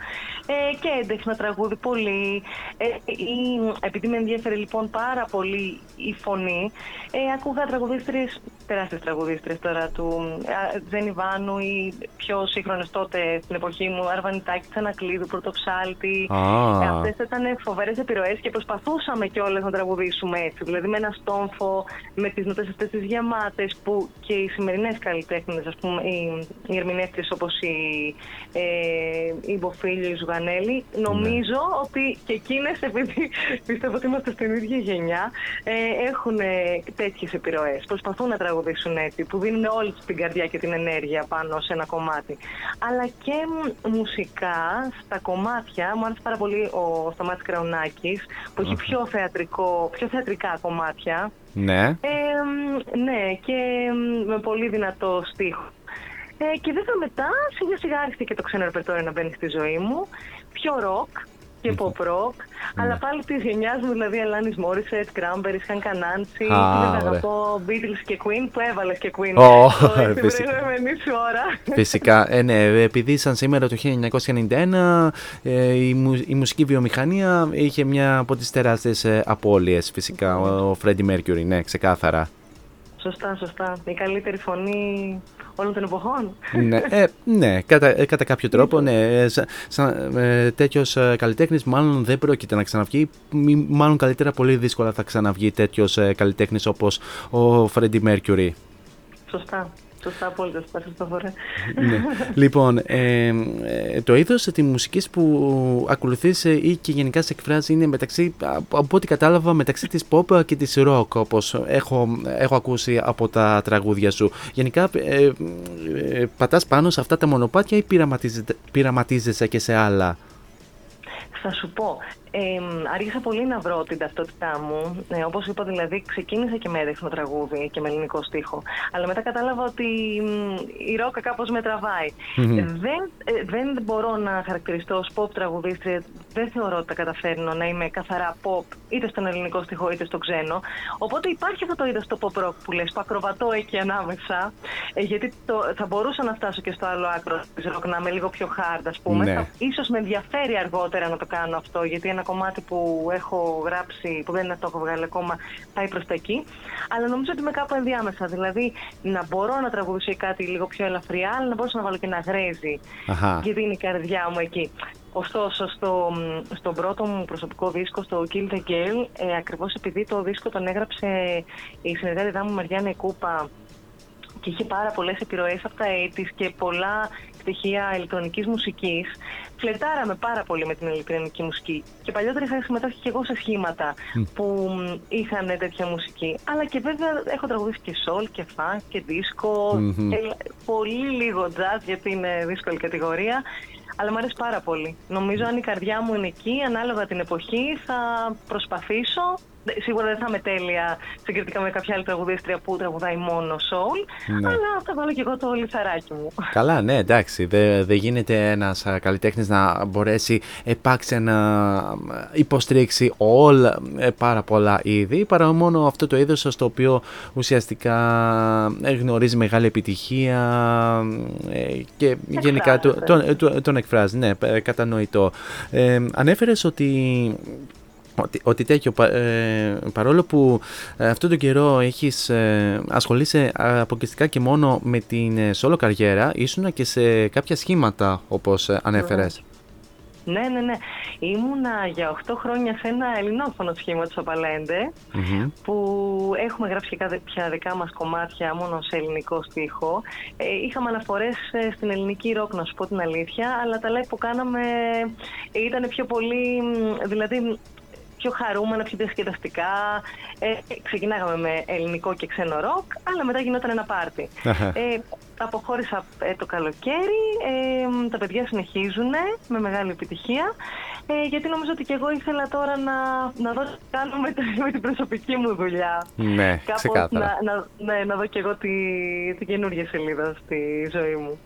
Ε, και έντεχνα τραγούδι πολύ. Ε, ή, επειδή με ενδιαφέρει λοιπόν πάρα πολύ η φωνή, ε, ακούγα τραγουδίστριες, τεράστιες τραγουδίστριες τώρα του ε, Τζένι Βάνου ή πιο σύγχρονες τότε στην εποχή μου, Αρβανιτάκη, Τσανακλείδου, Πρωτοψάλτη. Α. Ε, αυτές ήταν φοβερές επιρροές και προσπαθούσαμε κιόλας να τραγουδήσουμε έτσι. Δηλαδή με ένα στόμφο, με τις νότες αυτές τις γεμάτες που και οι σημερινές καλλιτέχνες, ας πούμε, οι, οι ερμηνεύτριες όπως η, ε, η Μποφίλη, η Ζουγανέλη, νομίζω ότι και εκείνες, επειδή πιστεύω ότι είμαστε στην ίδια γενιά, ε, έχουν τέτοιες επιρροές. Προσπαθούν να τραγουδήσουν έτσι, που δίνουν όλη τους την καρδιά και την ενέργεια πάνω σε ένα κομμάτι. Αλλά και μ, μουσικά στα κομμάτια, μου άρεσε πάρα πολύ ο Σταμάτης Κραουνάκης, που έχει πιο, θεατρικό, πιο θεατρικά κομμάτια. Ναι. Ε, μ, ναι, και μ, με πολύ δυνατό στίχο. Ε, και βέβαια μετά σιγά σιγά άρχισε και το ξένο ρεπερτόριο να μπαίνει στη ζωή μου. Πιο ροκ και pop rock, αλλά πάλι τη γενιάς μου, δηλαδή Alanis Morissette, Cranberries, Χαν Κανάντσι, και Α, βέβαια ωραία. αγαπώ Beatles και Queen, που έβαλες και Queen Ω, στο- στην φυσικά. προηγούμενη σου ώρα. Φυσικά, ε, ναι, επειδή σαν σήμερα το 1991 ε, η, μου- η μουσική βιομηχανία είχε μια από τις τεράστιες ε, απώλειες φυσικά, ο, ο Freddie Mercury, ναι, ξεκάθαρα. Σωστά, σωστά. Η καλύτερη φωνή όλων των εποχών. ναι, ε, ναι κατά, ε, κατά κάποιο τρόπο, ναι. Ε, Σαν, σαν, ε, τέτοιος ε, καλλιτέχνης μάλλον δεν πρόκειται να ξαναβγεί. Μη- Μάλλον καλύτερα πολύ δύσκολα θα ξαναβγεί τέτοιος ε, καλλιτέχνης όπως ο Freddie Mercury. Σωστά. Σωστά, απόλυτα. Σωστά, σωστά, φορέ. ναι. Λοιπόν, ε, ε, το είδος της μουσικής που ακολουθείς ε, ή και γενικά σε εκφράζει είναι μεταξύ, από από ό,τι κατάλαβα, μεταξύ της pop και της rock, όπως έχω, έχω ακούσει από τα τραγούδια σου. Γενικά, ε, ε, πατάς πάνω σε αυτά τα μονοπάτια ή πειραματίζεται- πειραματίζεσαι και σε άλλα; Θα σου πω, ε, άρχισα πολύ να βρω την ταυτότητά μου. Ε, όπως είπα, δηλαδή, ξεκίνησα και με έδειχνο τραγούδι και με ελληνικό στίχο. Αλλά μετά κατάλαβα ότι μ, η ρόκα κάπως με τραβάει. Μμμ. Ε, δεν, ε, δεν μπορώ να χαρακτηριστώ ως pop τραγουδίστρια. Δεν θεωρώ ότι τα καταφέρνω να είμαι καθαρά pop, είτε στον ελληνικό στίχο είτε στο ξένο. Οπότε υπάρχει αυτό το είδος το pop rock που λες, που ακροβατώ εκεί ανάμεσα. Ε, γιατί το, θα μπορούσα να φτάσω και στο άλλο άκρο της rock, να είμαι λίγο πιο hard, ας πούμε. Ναι. Θα Ίσως με ενδιαφέρει αργότερα να το κάνω αυτό, γιατί ένα κομμάτι που έχω γράψει, που δεν είναι το έχω βγάλει ακόμα, πάει προς τα εκεί. Αλλά νομίζω ότι είμαι κάπου ενδιάμεσα. Δηλαδή, να μπορώ να τραγουδήσω κάτι λίγο πιο ελαφριά, αλλά να μπορώ να βάλω και ένα γρέζι. Αχα. Γιατί είναι η καρδιά μου εκεί. Ωστόσο, στο, στον πρώτο μου προσωπικό δίσκο, στο Kill the Girl, ε, ακριβώς επειδή το δίσκο τον έγραψε η συνεργάτητά μου Μαριάννα Κούπα και είχε πάρα πολλές επιρροές από τα 80's και πολλά στοιχεία ηλεκτρονικής μουσικής. Φλετάραμε πάρα πολύ με την ηλεκτρονική μουσική. Και παλιότερα είχα συμμετάσχει και εγώ σε σχήματα Μμ. που μ, είχαν τέτοια μουσική. Αλλά και βέβαια έχω τραγουδήσει και soul και funk και disco. Μμμ. Ε, πολύ λίγο jazz γιατί είναι δύσκολη κατηγορία. Αλλά μου αρέσει πάρα πολύ. Νομίζω αν η καρδιά μου είναι εκεί, ανάλογα την εποχή, θα προσπαθήσω. Δε- Σίγουρα δεν θα είμαι τέλεια συγκριτικά με κάποια άλλη τραγουδίστρια που τραγουδάει μόνο soul, Ναι. αλλά θα βάλω και εγώ το λιθαράκι μου. Καλά, ναι, εντάξει. Δεν δεν γίνεται ένας καλλιτέχνης να μπορέσει επάξια να υποστηρίξει όλα ε, πάρα πολλά είδη, παρά μόνο αυτό το είδος στο οποίο ουσιαστικά ε, γνωρίζει μεγάλη επιτυχία ε, και γενικά το- τον, τον, τον εκφράζει. Ναι, ε, κατανοητό. Ε, Ανέφερες ότι ότι, ότι τέτοιο, πα- ε, παρόλο που ε, αυτόν τον καιρό έχεις ε, ασχολείσαι αποκλειστικά και μόνο με την ε, solo καριέρα, ήσουν και σε κάποια σχήματα όπως ε, ανέφερες. Ναι, ναι, ναι. Ήμουνα για 8 χρόνια σε ένα ελληνόφωνο σχήμα του Σαπαλέντε, Μμμ. που έχουμε γράψει και κάθε- πια δικά μας κομμάτια μόνο σε ελληνικό στίχο. Ε, είχαμε αναφορές ε, στην ελληνική ροκ, να σου πω την αλήθεια, αλλά τα live που κάναμε ήταν πιο πολύ, μ, δηλαδή πιο χαρούμενα, πιο διασκεδαστικά. Ε, ξεκινάγαμε με ελληνικό και ξένο ροκ, αλλά μετά γινόταν ένα πάρτι. Ε, αποχώρησα ε, το καλοκαίρι, ε, τα παιδιά συνεχίζουν με μεγάλη επιτυχία, ε, γιατί νομίζω ότι και εγώ ήθελα τώρα να, να δω τι κάνω με, τη- με την προσωπική μου δουλειά. Ναι, Κάπως ξεκάθαρα. να, να, ναι, να δω και εγώ τη, την καινούργια σελίδα στη ζωή μου.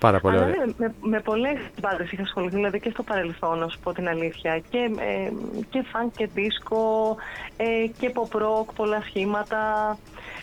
Πάρα πολύ Αλλά ωραία. ναι, με, με πολλές μπάντες είχα ασχοληθεί, δηλαδή και στο παρελθόν, να σου πω την αλήθεια. Και, ε, και funk και disco ε, και pop rock, πολλά σχήματα.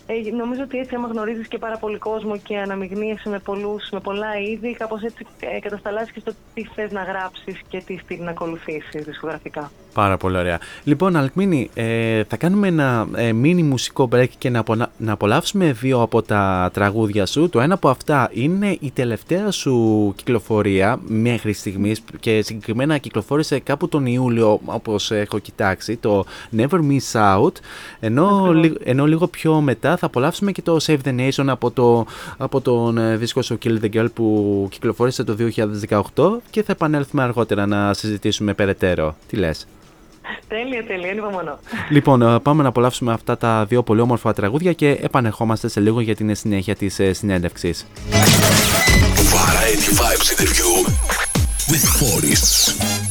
Ε, νομίζω ότι έτσι, άμα γνωρίζεις και πάρα πολύ κόσμο και αναμειγνύεσαι με, πολλούς, με πολλά είδη, κάπως έτσι ε, κατασταλάζει και στο τι θες να γράψεις και τι στυλ να ακολουθήσεις δισκογραφικά. Πάρα πολύ ωραία. Λοιπόν, Αλκμίνη, ε, θα κάνουμε ένα ε, mini μουσικό break και να, απολα- να απολαύσουμε δύο από τα τραγούδια σου. Το ένα από αυτά είναι η τελευταία σου κυκλοφορία μέχρι στιγμής και συγκεκριμένα κυκλοφόρησε κάπου τον Ιούλιο, όπως έχω κοιτάξει, το Never Miss Out. Ενώ, λι- ενώ λίγο πιο μετά θα απολαύσουμε και το Save the Nation από, το, από τον ε, δίσκο σου Kill the Girl που κυκλοφόρησε το 2018 και θα επανέλθουμε αργότερα να συζητήσουμε περαιτέρω. Τι λες; Τέλεια, τέλεια, ανυπομονώ. Λοιπόν, ε, πάμε να απολαύσουμε αυτά τα δύο πολύ όμορφα τραγούδια και επανερχόμαστε σε λίγο για την συνέχεια της ε, συνέντευξης. Variety Vibes interview with Forests.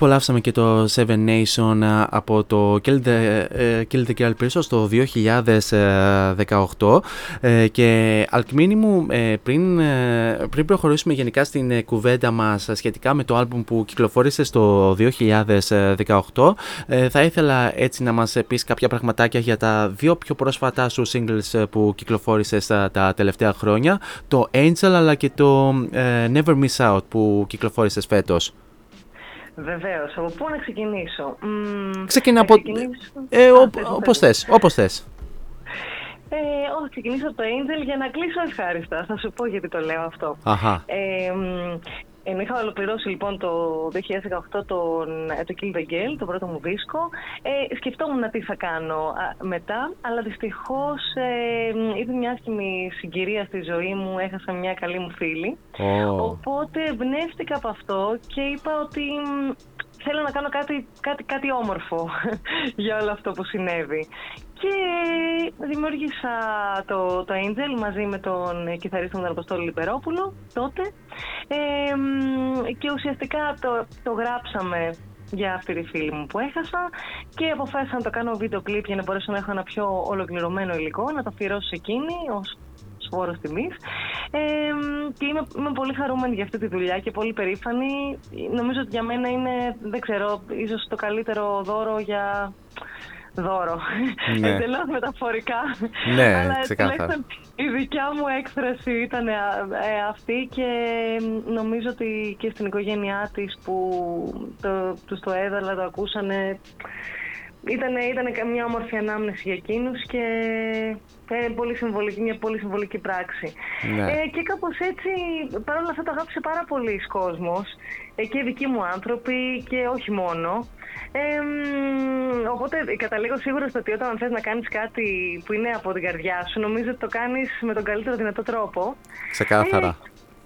Απολαύσαμε και το Seven Nation ε, από το Kill the, ε, Kill the στο 2018 ε, και αλκμίνη μου πριν, πριν προχωρήσουμε γενικά στην κουβέντα μας σχετικά με το άλμπουμ που κυκλοφόρησε στο 2018 θα ήθελα έτσι να μας πεις κάποια πραγματάκια για τα δύο πιο πρόσφατα σου singles που κυκλοφόρησες τα τελευταία χρόνια το Angel αλλά και το Never Miss Out που κυκλοφόρησες φέτος. Βεβαίως. Από πού να ξεκινήσω; Ξεκινά από. Ε, Όπως θες. Όπως θες. Ε, όχι, ξεκινήσω από το Angel για να κλείσω ευχάριστα. Θα σου πω γιατί το λέω αυτό. Αχα. Ε, ενώ είχα ολοκληρώσει λοιπόν το 2018 τον, ε, το Kill the Girl, το πρώτο μου δίσκο, ε, σκεφτόμουν τι θα κάνω α, μετά, αλλά δυστυχώς ε, είδε μια άσχημη συγκυρία στη ζωή μου, έχασα μια καλή μου φίλη. Ω. Οπότε εμπνεύστηκα από αυτό και είπα ότι μ, θέλω να κάνω κάτι, κάτι, κάτι όμορφο για όλο αυτό που συνέβη. Και δημιούργησα το, το Angel μαζί με τον κιθαρίστα μου τον Αποστόλη Λιπερόπουλο τότε ε, μ, και ουσιαστικά το, το γράψαμε για αυτή τη φίλη μου που έχασα και αποφάσισα να το κάνω βίντεο κλιπ για να μπορέσω να έχω ένα πιο ολοκληρωμένο υλικό, να το αφιερώσω σε εκείνη ως φόρος τιμής. Ε, και είμαι, είμαι πολύ χαρούμενη για αυτή τη δουλειά και πολύ περήφανη. Νομίζω ότι για μένα είναι, δεν ξέρω, ίσως το καλύτερο δώρο για δώρο. Ναι. Εντελώς μεταφορικά. Ναι, Αλλά ξεκάθαρα. τουλάχιστον η δικιά μου έκφραση ήταν ε, ε, αυτή και νομίζω ότι και στην οικογένειά της που το, τους το έδαλα, το ακούσανε ήταν, ήταν μια όμορφη ανάμνηση για εκείνους και ε, πολύ συμβολική, μια πολύ συμβολική πράξη. Ναι. Ε, και κάπως έτσι, παρόλα αυτά το αγάπησε πάρα πολύς κόσμος ε, και οι δικοί μου άνθρωποι και όχι μόνο. Ε, μ, οπότε καταλήγω σίγουρα στο ότι όταν θες να κάνεις κάτι που είναι από την καρδιά σου, νομίζω ότι το κάνεις με τον καλύτερο δυνατό τρόπο. Ξεκάθαρα.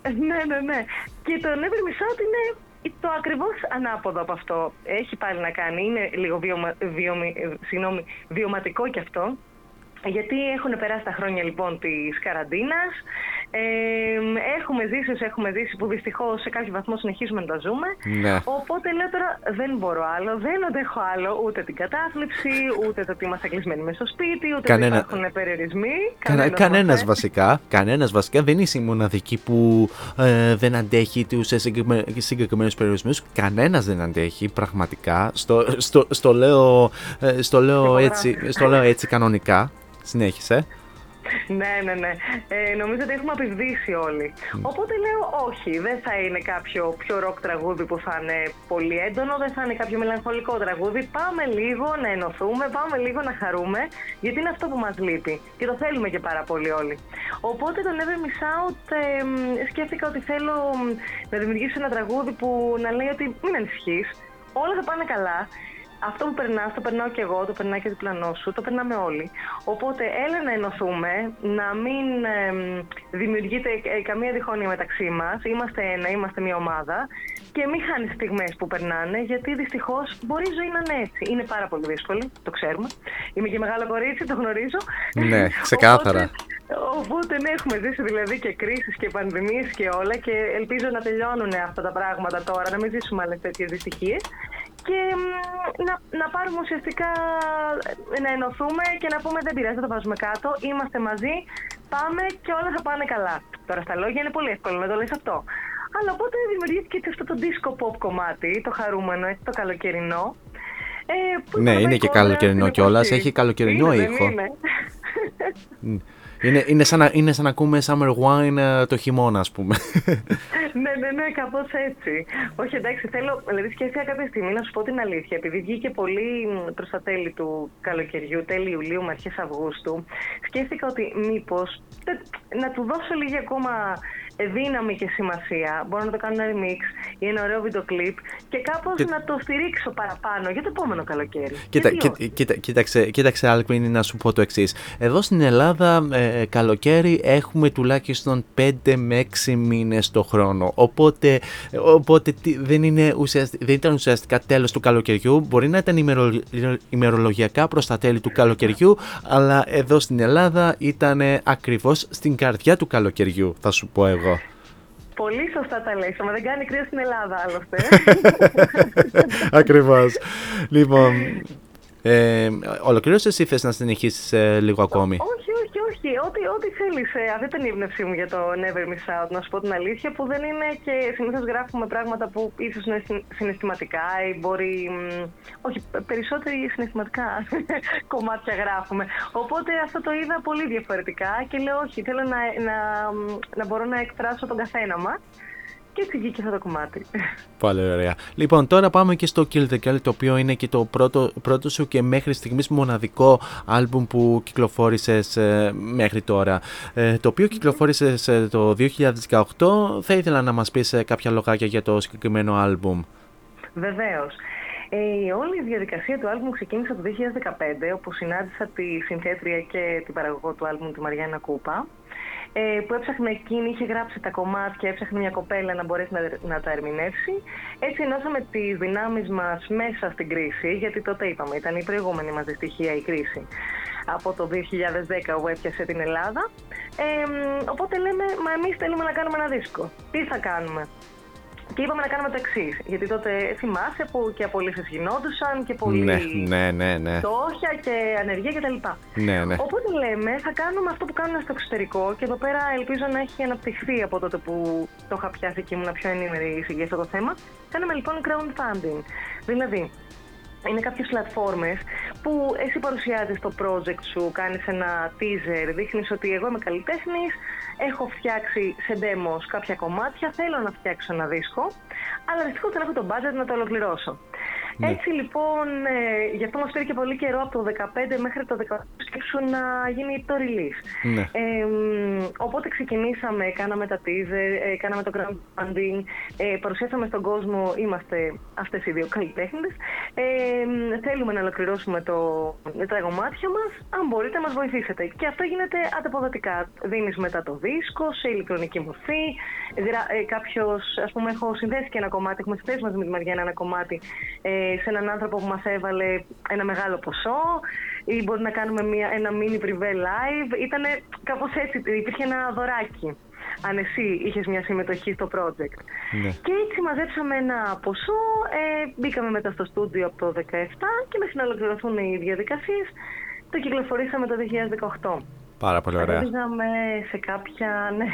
Ε, ναι, ναι, ναι. Και το Never Miss Out είναι το ακριβώς ανάποδο από αυτό. Έχει πάλι να κάνει, είναι λίγο βιωμα, βιωμη- ε, συγγνώμη, βιωματικό κι αυτό. Γιατί έχουν περάσει τα χρόνια λοιπόν της καραντίνας, ε, έχουμε ζήσει όσο έχουμε ζήσει που δυστυχώς σε κάποιο βαθμό συνεχίζουμε να τα ζούμε. Ναι. Οπότε λέω τώρα δεν μπορώ άλλο, δεν αντέχω άλλο ούτε την κατάθλιψη, ούτε το ότι είμαστε κλεισμένοι μέσα στο σπίτι, ούτε Κανένα- ότι υπάρχουν περιορισμοί. Κανένα Κανένας κανένας μας, ε. βασικά, κανένας βασικά δεν είσαι η μοναδική που ε, δεν αντέχει τους ε, συγκεκριμέ- συγκεκριμένους περιορισμούς. Κανένας δεν αντέχει πραγματικά. Στο, στο, στο, λέω, ε, στο, λέω έτσι, στο λέω έτσι κανονικά. Συνέχισε. Ναι, ναι, ναι. Ε, νομίζω ότι έχουμε απειδήσει όλοι. Οπότε λέω όχι, δεν θα είναι κάποιο πιο ροκ τραγούδι που θα είναι πολύ έντονο, δεν θα είναι κάποιο μελαγχολικό τραγούδι. Πάμε λίγο να ενωθούμε, πάμε λίγο να χαρούμε, γιατί είναι αυτό που μας λείπει. Και το θέλουμε και πάρα πολύ όλοι. Οπότε το Never Miss Out ε, μ, σκέφτηκα ότι θέλω μ, να δημιουργήσω ένα τραγούδι που να λέει ότι μην ανησυχείς, όλα θα πάνε καλά. Αυτό που περνάς, το περνάω και εγώ, το περνάει και ο διπλανό σου, το περνάμε όλοι. Οπότε έλα να ενωθούμε, να μην εμ, δημιουργείται ε, καμία διχόνοια μεταξύ μας. Είμαστε ένα, είμαστε μια ομάδα και μην χάνεις στιγμές που περνάνε, γιατί δυστυχώς μπορεί η ζωή να είναι έτσι. Είναι πάρα πολύ δύσκολη, το ξέρουμε. Είμαι και μεγάλο κορίτσι, το γνωρίζω. Ναι, ξεκάθαρα. Οπότε ναι, έχουμε ζήσει δηλαδή και κρίσεις και πανδημίες και όλα και ελπίζω να τελειώνουν αυτά τα πράγματα τώρα, να μην ζήσουμε άλλες τέτοιες δυστυχίες. Και μ, να, να πάρουμε ουσιαστικά ε, να ενωθούμε και να πούμε δεν πειράζει, δεν το βάζουμε κάτω, είμαστε μαζί, πάμε και όλα θα πάνε καλά. Τώρα στα λόγια είναι πολύ εύκολο να το λες αυτό. Αλλά οπότε δημιουργήθηκε έτσι αυτό το disco pop κομμάτι, το χαρούμενο, έτσι, το καλοκαιρινό. Ε, που Ναι, το είναι πάει και κόντρα καλοκαιρινό στην κιόλας, εποχή. έχει καλοκαιρινό Είναι, δεν ήχο. είναι. Είναι, είναι, σαν να, είναι σαν να ακούμε Summer Wine ε, το χειμώνα, ας πούμε. ναι, ναι, ναι, κάπως έτσι. Όχι, εντάξει, θέλω. Δηλαδή, σκέφτηκα κάποια στιγμή να σου πω την αλήθεια. Επειδή βγήκε πολύ προς τα τέλη του καλοκαιριού, τέλη Ιουλίου με αρχές Αυγούστου, σκέφτηκα ότι μήπως να του δώσω λίγη ακόμα δύναμη και σημασία. Μπορώ να το κάνω ένα remix ή ένα ωραίο βίντεο κλιπ και κάπως Και- να το στηρίξω παραπάνω για το επόμενο καλοκαίρι. Κοίτα, Γιατί όχι; κοίτα, κοίτα, κοίταξε, κοίταξε Άλκμιν, να σου πω το εξής. Εδώ στην Ελλάδα ε, καλοκαίρι έχουμε τουλάχιστον 5 με 6 μήνες το χρόνο. Οπότε, οπότε τι- δεν, είναι ουσιαστικά, δεν ήταν ουσιαστικά τέλος του καλοκαιριού. Μπορεί να ήταν ημερο, ημερολογιακά προς τα τέλη του καλοκαιριού, αλλά εδώ στην Ελλάδα ήταν ακριβώς στην καρδιά του καλοκαιριού, θα σου πω εγώ. Πολύ σωστά τα λέει. Μα δεν κάνει κρύο στην Ελλάδα άλλωστε. Ακριβώς. λοιπόν, ε, ολοκλήρωσες ή θες να συνεχίσεις ε, λίγο ακόμη; Όχι, όχι, όχι. Ό,τι, ό,τι θέλεις. Αυτή ήταν η έμπνευσή μου για το Never Miss Out, να σου πω την αλήθεια, που δεν είναι και συνήθως γράφουμε πράγματα που ίσως είναι συν- συναισθηματικά ή μπορεί. μ, Όχι, περισσότεροι συναισθηματικά κομμάτια γράφουμε. Οπότε αυτό το είδα πολύ διαφορετικά και λέω όχι, θέλω να, να, να μπορώ να εκφράσω τον καθένα μας. Και έτσι βγήκε αυτό το κομμάτι. Πολύ ωραία. Λοιπόν, τώρα πάμε και στο Kill the Girl, το οποίο είναι και το πρώτο, πρώτο σου και μέχρι στιγμής μοναδικό άλμπουμ που κυκλοφόρησες ε, μέχρι τώρα. Ε, το οποίο κυκλοφόρησες ε, το 2018. Θα ήθελα να μας πεις ε, κάποια λογάκια για το συγκεκριμένο άλμπουμ. Βεβαίως. Ε, η όλη η διαδικασία του άλμπουμ ξεκίνησε το 2015, όπου συνάντησα τη συνθέτρια και την παραγωγό του άλμπουμ, τη Μαριάννα Κούπα, ε, που έψαχνε εκείνη, είχε γράψει τα κομμάτια, έψαχνε μια κοπέλα να μπορέσει να, να τα ερμηνεύσει. Έτσι ενώσαμε τις δυνάμεις μας μέσα στην κρίση, γιατί τότε είπαμε, ήταν η προηγούμενη μας δυστυχία η κρίση από το 2010 που έπιασε την Ελλάδα. Ε, μ, οπότε λέμε, μα εμείς θέλουμε να κάνουμε ένα δίσκο. Τι θα κάνουμε; Και είπαμε να κάνουμε το εξής. Γιατί τότε θυμάσαι που και απολύσεις γινόντουσαν και πολύ Ναι, ναι, ναι, ναι. φτώχεια και ανεργία κτλ. Ναι, ναι. Οπότε λέμε, θα κάνουμε αυτό που κάνουν στο εξωτερικό και εδώ πέρα ελπίζω να έχει αναπτυχθεί από τότε που το είχα πιάσει και ήμουν πιο ενήμερη για αυτό το θέμα. Κάναμε λοιπόν crowdfunding. Δηλαδή, είναι κάποιες πλατφόρμες που εσύ παρουσιάζεις το project σου, κάνεις ένα teaser, δείχνεις ότι εγώ είμαι καλλιτέχνης, έχω φτιάξει σε demos κάποια κομμάτια, θέλω να φτιάξω ένα δίσκο, αλλά δυστυχώς δεν έχω το budget να το ολοκληρώσω. Ναι. Έτσι λοιπόν, ε, γι' αυτό μας πήρε και πολύ καιρό από το 15 μέχρι το 18 σκέψου να γίνει το release. Ναι. Ε, μ, οπότε ξεκινήσαμε, κάναμε τα teaser, ε, κάναμε το crowdfunding, ε, παρουσιάσαμε στον κόσμο, είμαστε αυτές οι δύο καλλιτέχνες. Ε, μ, θέλουμε να ολοκληρώσουμε το, τα κομμάτια μας, αν μπορείτε μας βοηθήσετε. Και αυτό γίνεται ανταποδοτικά. Δίνεις μετά το δίσκο σε ηλεκτρονική μορφή, γρα, ε, κάποιος, ας πούμε έχω συνδέσει και ένα κομμάτι, έχουμε συνδέσει μαζί με τη Μαριάννα ένα κομμάτι ε, σε έναν άνθρωπο που μας έβαλε ένα μεγάλο ποσό ή μπορεί να κάνουμε μια, ένα mini privé live. Ήτανε κάπως έτσι, υπήρχε ένα δωράκι αν εσύ είχες μια συμμετοχή στο project. Ναι. Και έτσι μαζέψαμε ένα ποσό, ε, μπήκαμε μετά στο στούντιο από το 2017 και μέχρι να ολοκληρωθούν οι διαδικασίες το κυκλοφορήσαμε το 2018. Πάρα πολύ ωραία. Παίζαμε σε κάποια ναι,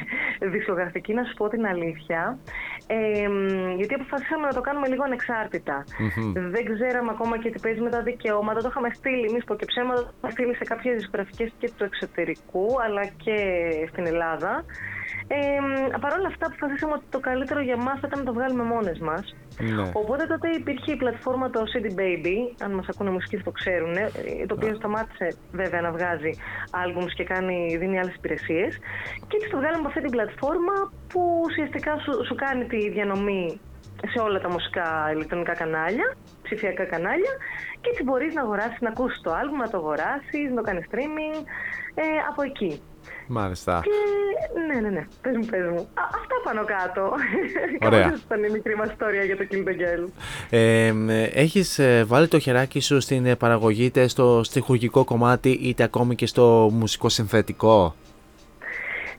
δισκογραφική, να σου πω την αλήθεια. Ε, μ, γιατί αποφασίσαμε να το κάνουμε λίγο ανεξάρτητα. Μμμ. Δεν ξέραμε ακόμα και τι παίζει με τα δικαιώματα. Το είχαμε στείλει, μη πω και ψέματα, το είχαμε στείλει σε κάποιες δισκογραφικές και του εξωτερικού, αλλά και στην Ελλάδα. Ε, μ, Παρ' όλα αυτά, αποφασίσαμε ότι το καλύτερο για μας ήταν να το βγάλουμε μόνες μας. Ναι. Οπότε τότε υπήρχε η πλατφόρμα το CD Baby, αν μας ακούνε μουσική θα το ξέρουν, ε, το οποίο σταμάτησε βέβαια να βγάζει άλμπουμς και κάνει, δίνει άλλες υπηρεσίες. Και έτσι το βγάλαμε από αυτή την πλατφόρμα που ουσιαστικά σου, σου κάνει τη διανομή σε όλα τα μουσικά ηλεκτρονικά κανάλια, ψηφιακά κανάλια και έτσι μπορείς να αγοράσεις, να ακούσεις το άλμπουμ, να το αγοράσεις, να το κάνεις streaming ε, από εκεί. Μάλιστα. Και ναι, ναι, ναι, πες μου, πες μου. Α, αυτά πάνω κάτω. Ωραία. Κάπως ήταν η μικρή μας ιστορία για το Kill the Girl. Ε, ε, έχεις ε, βάλει το χεράκι σου στην ε, παραγωγή είτε στο στοιχουργικό κομμάτι είτε ακόμη και στο μουσικό συνθετικό;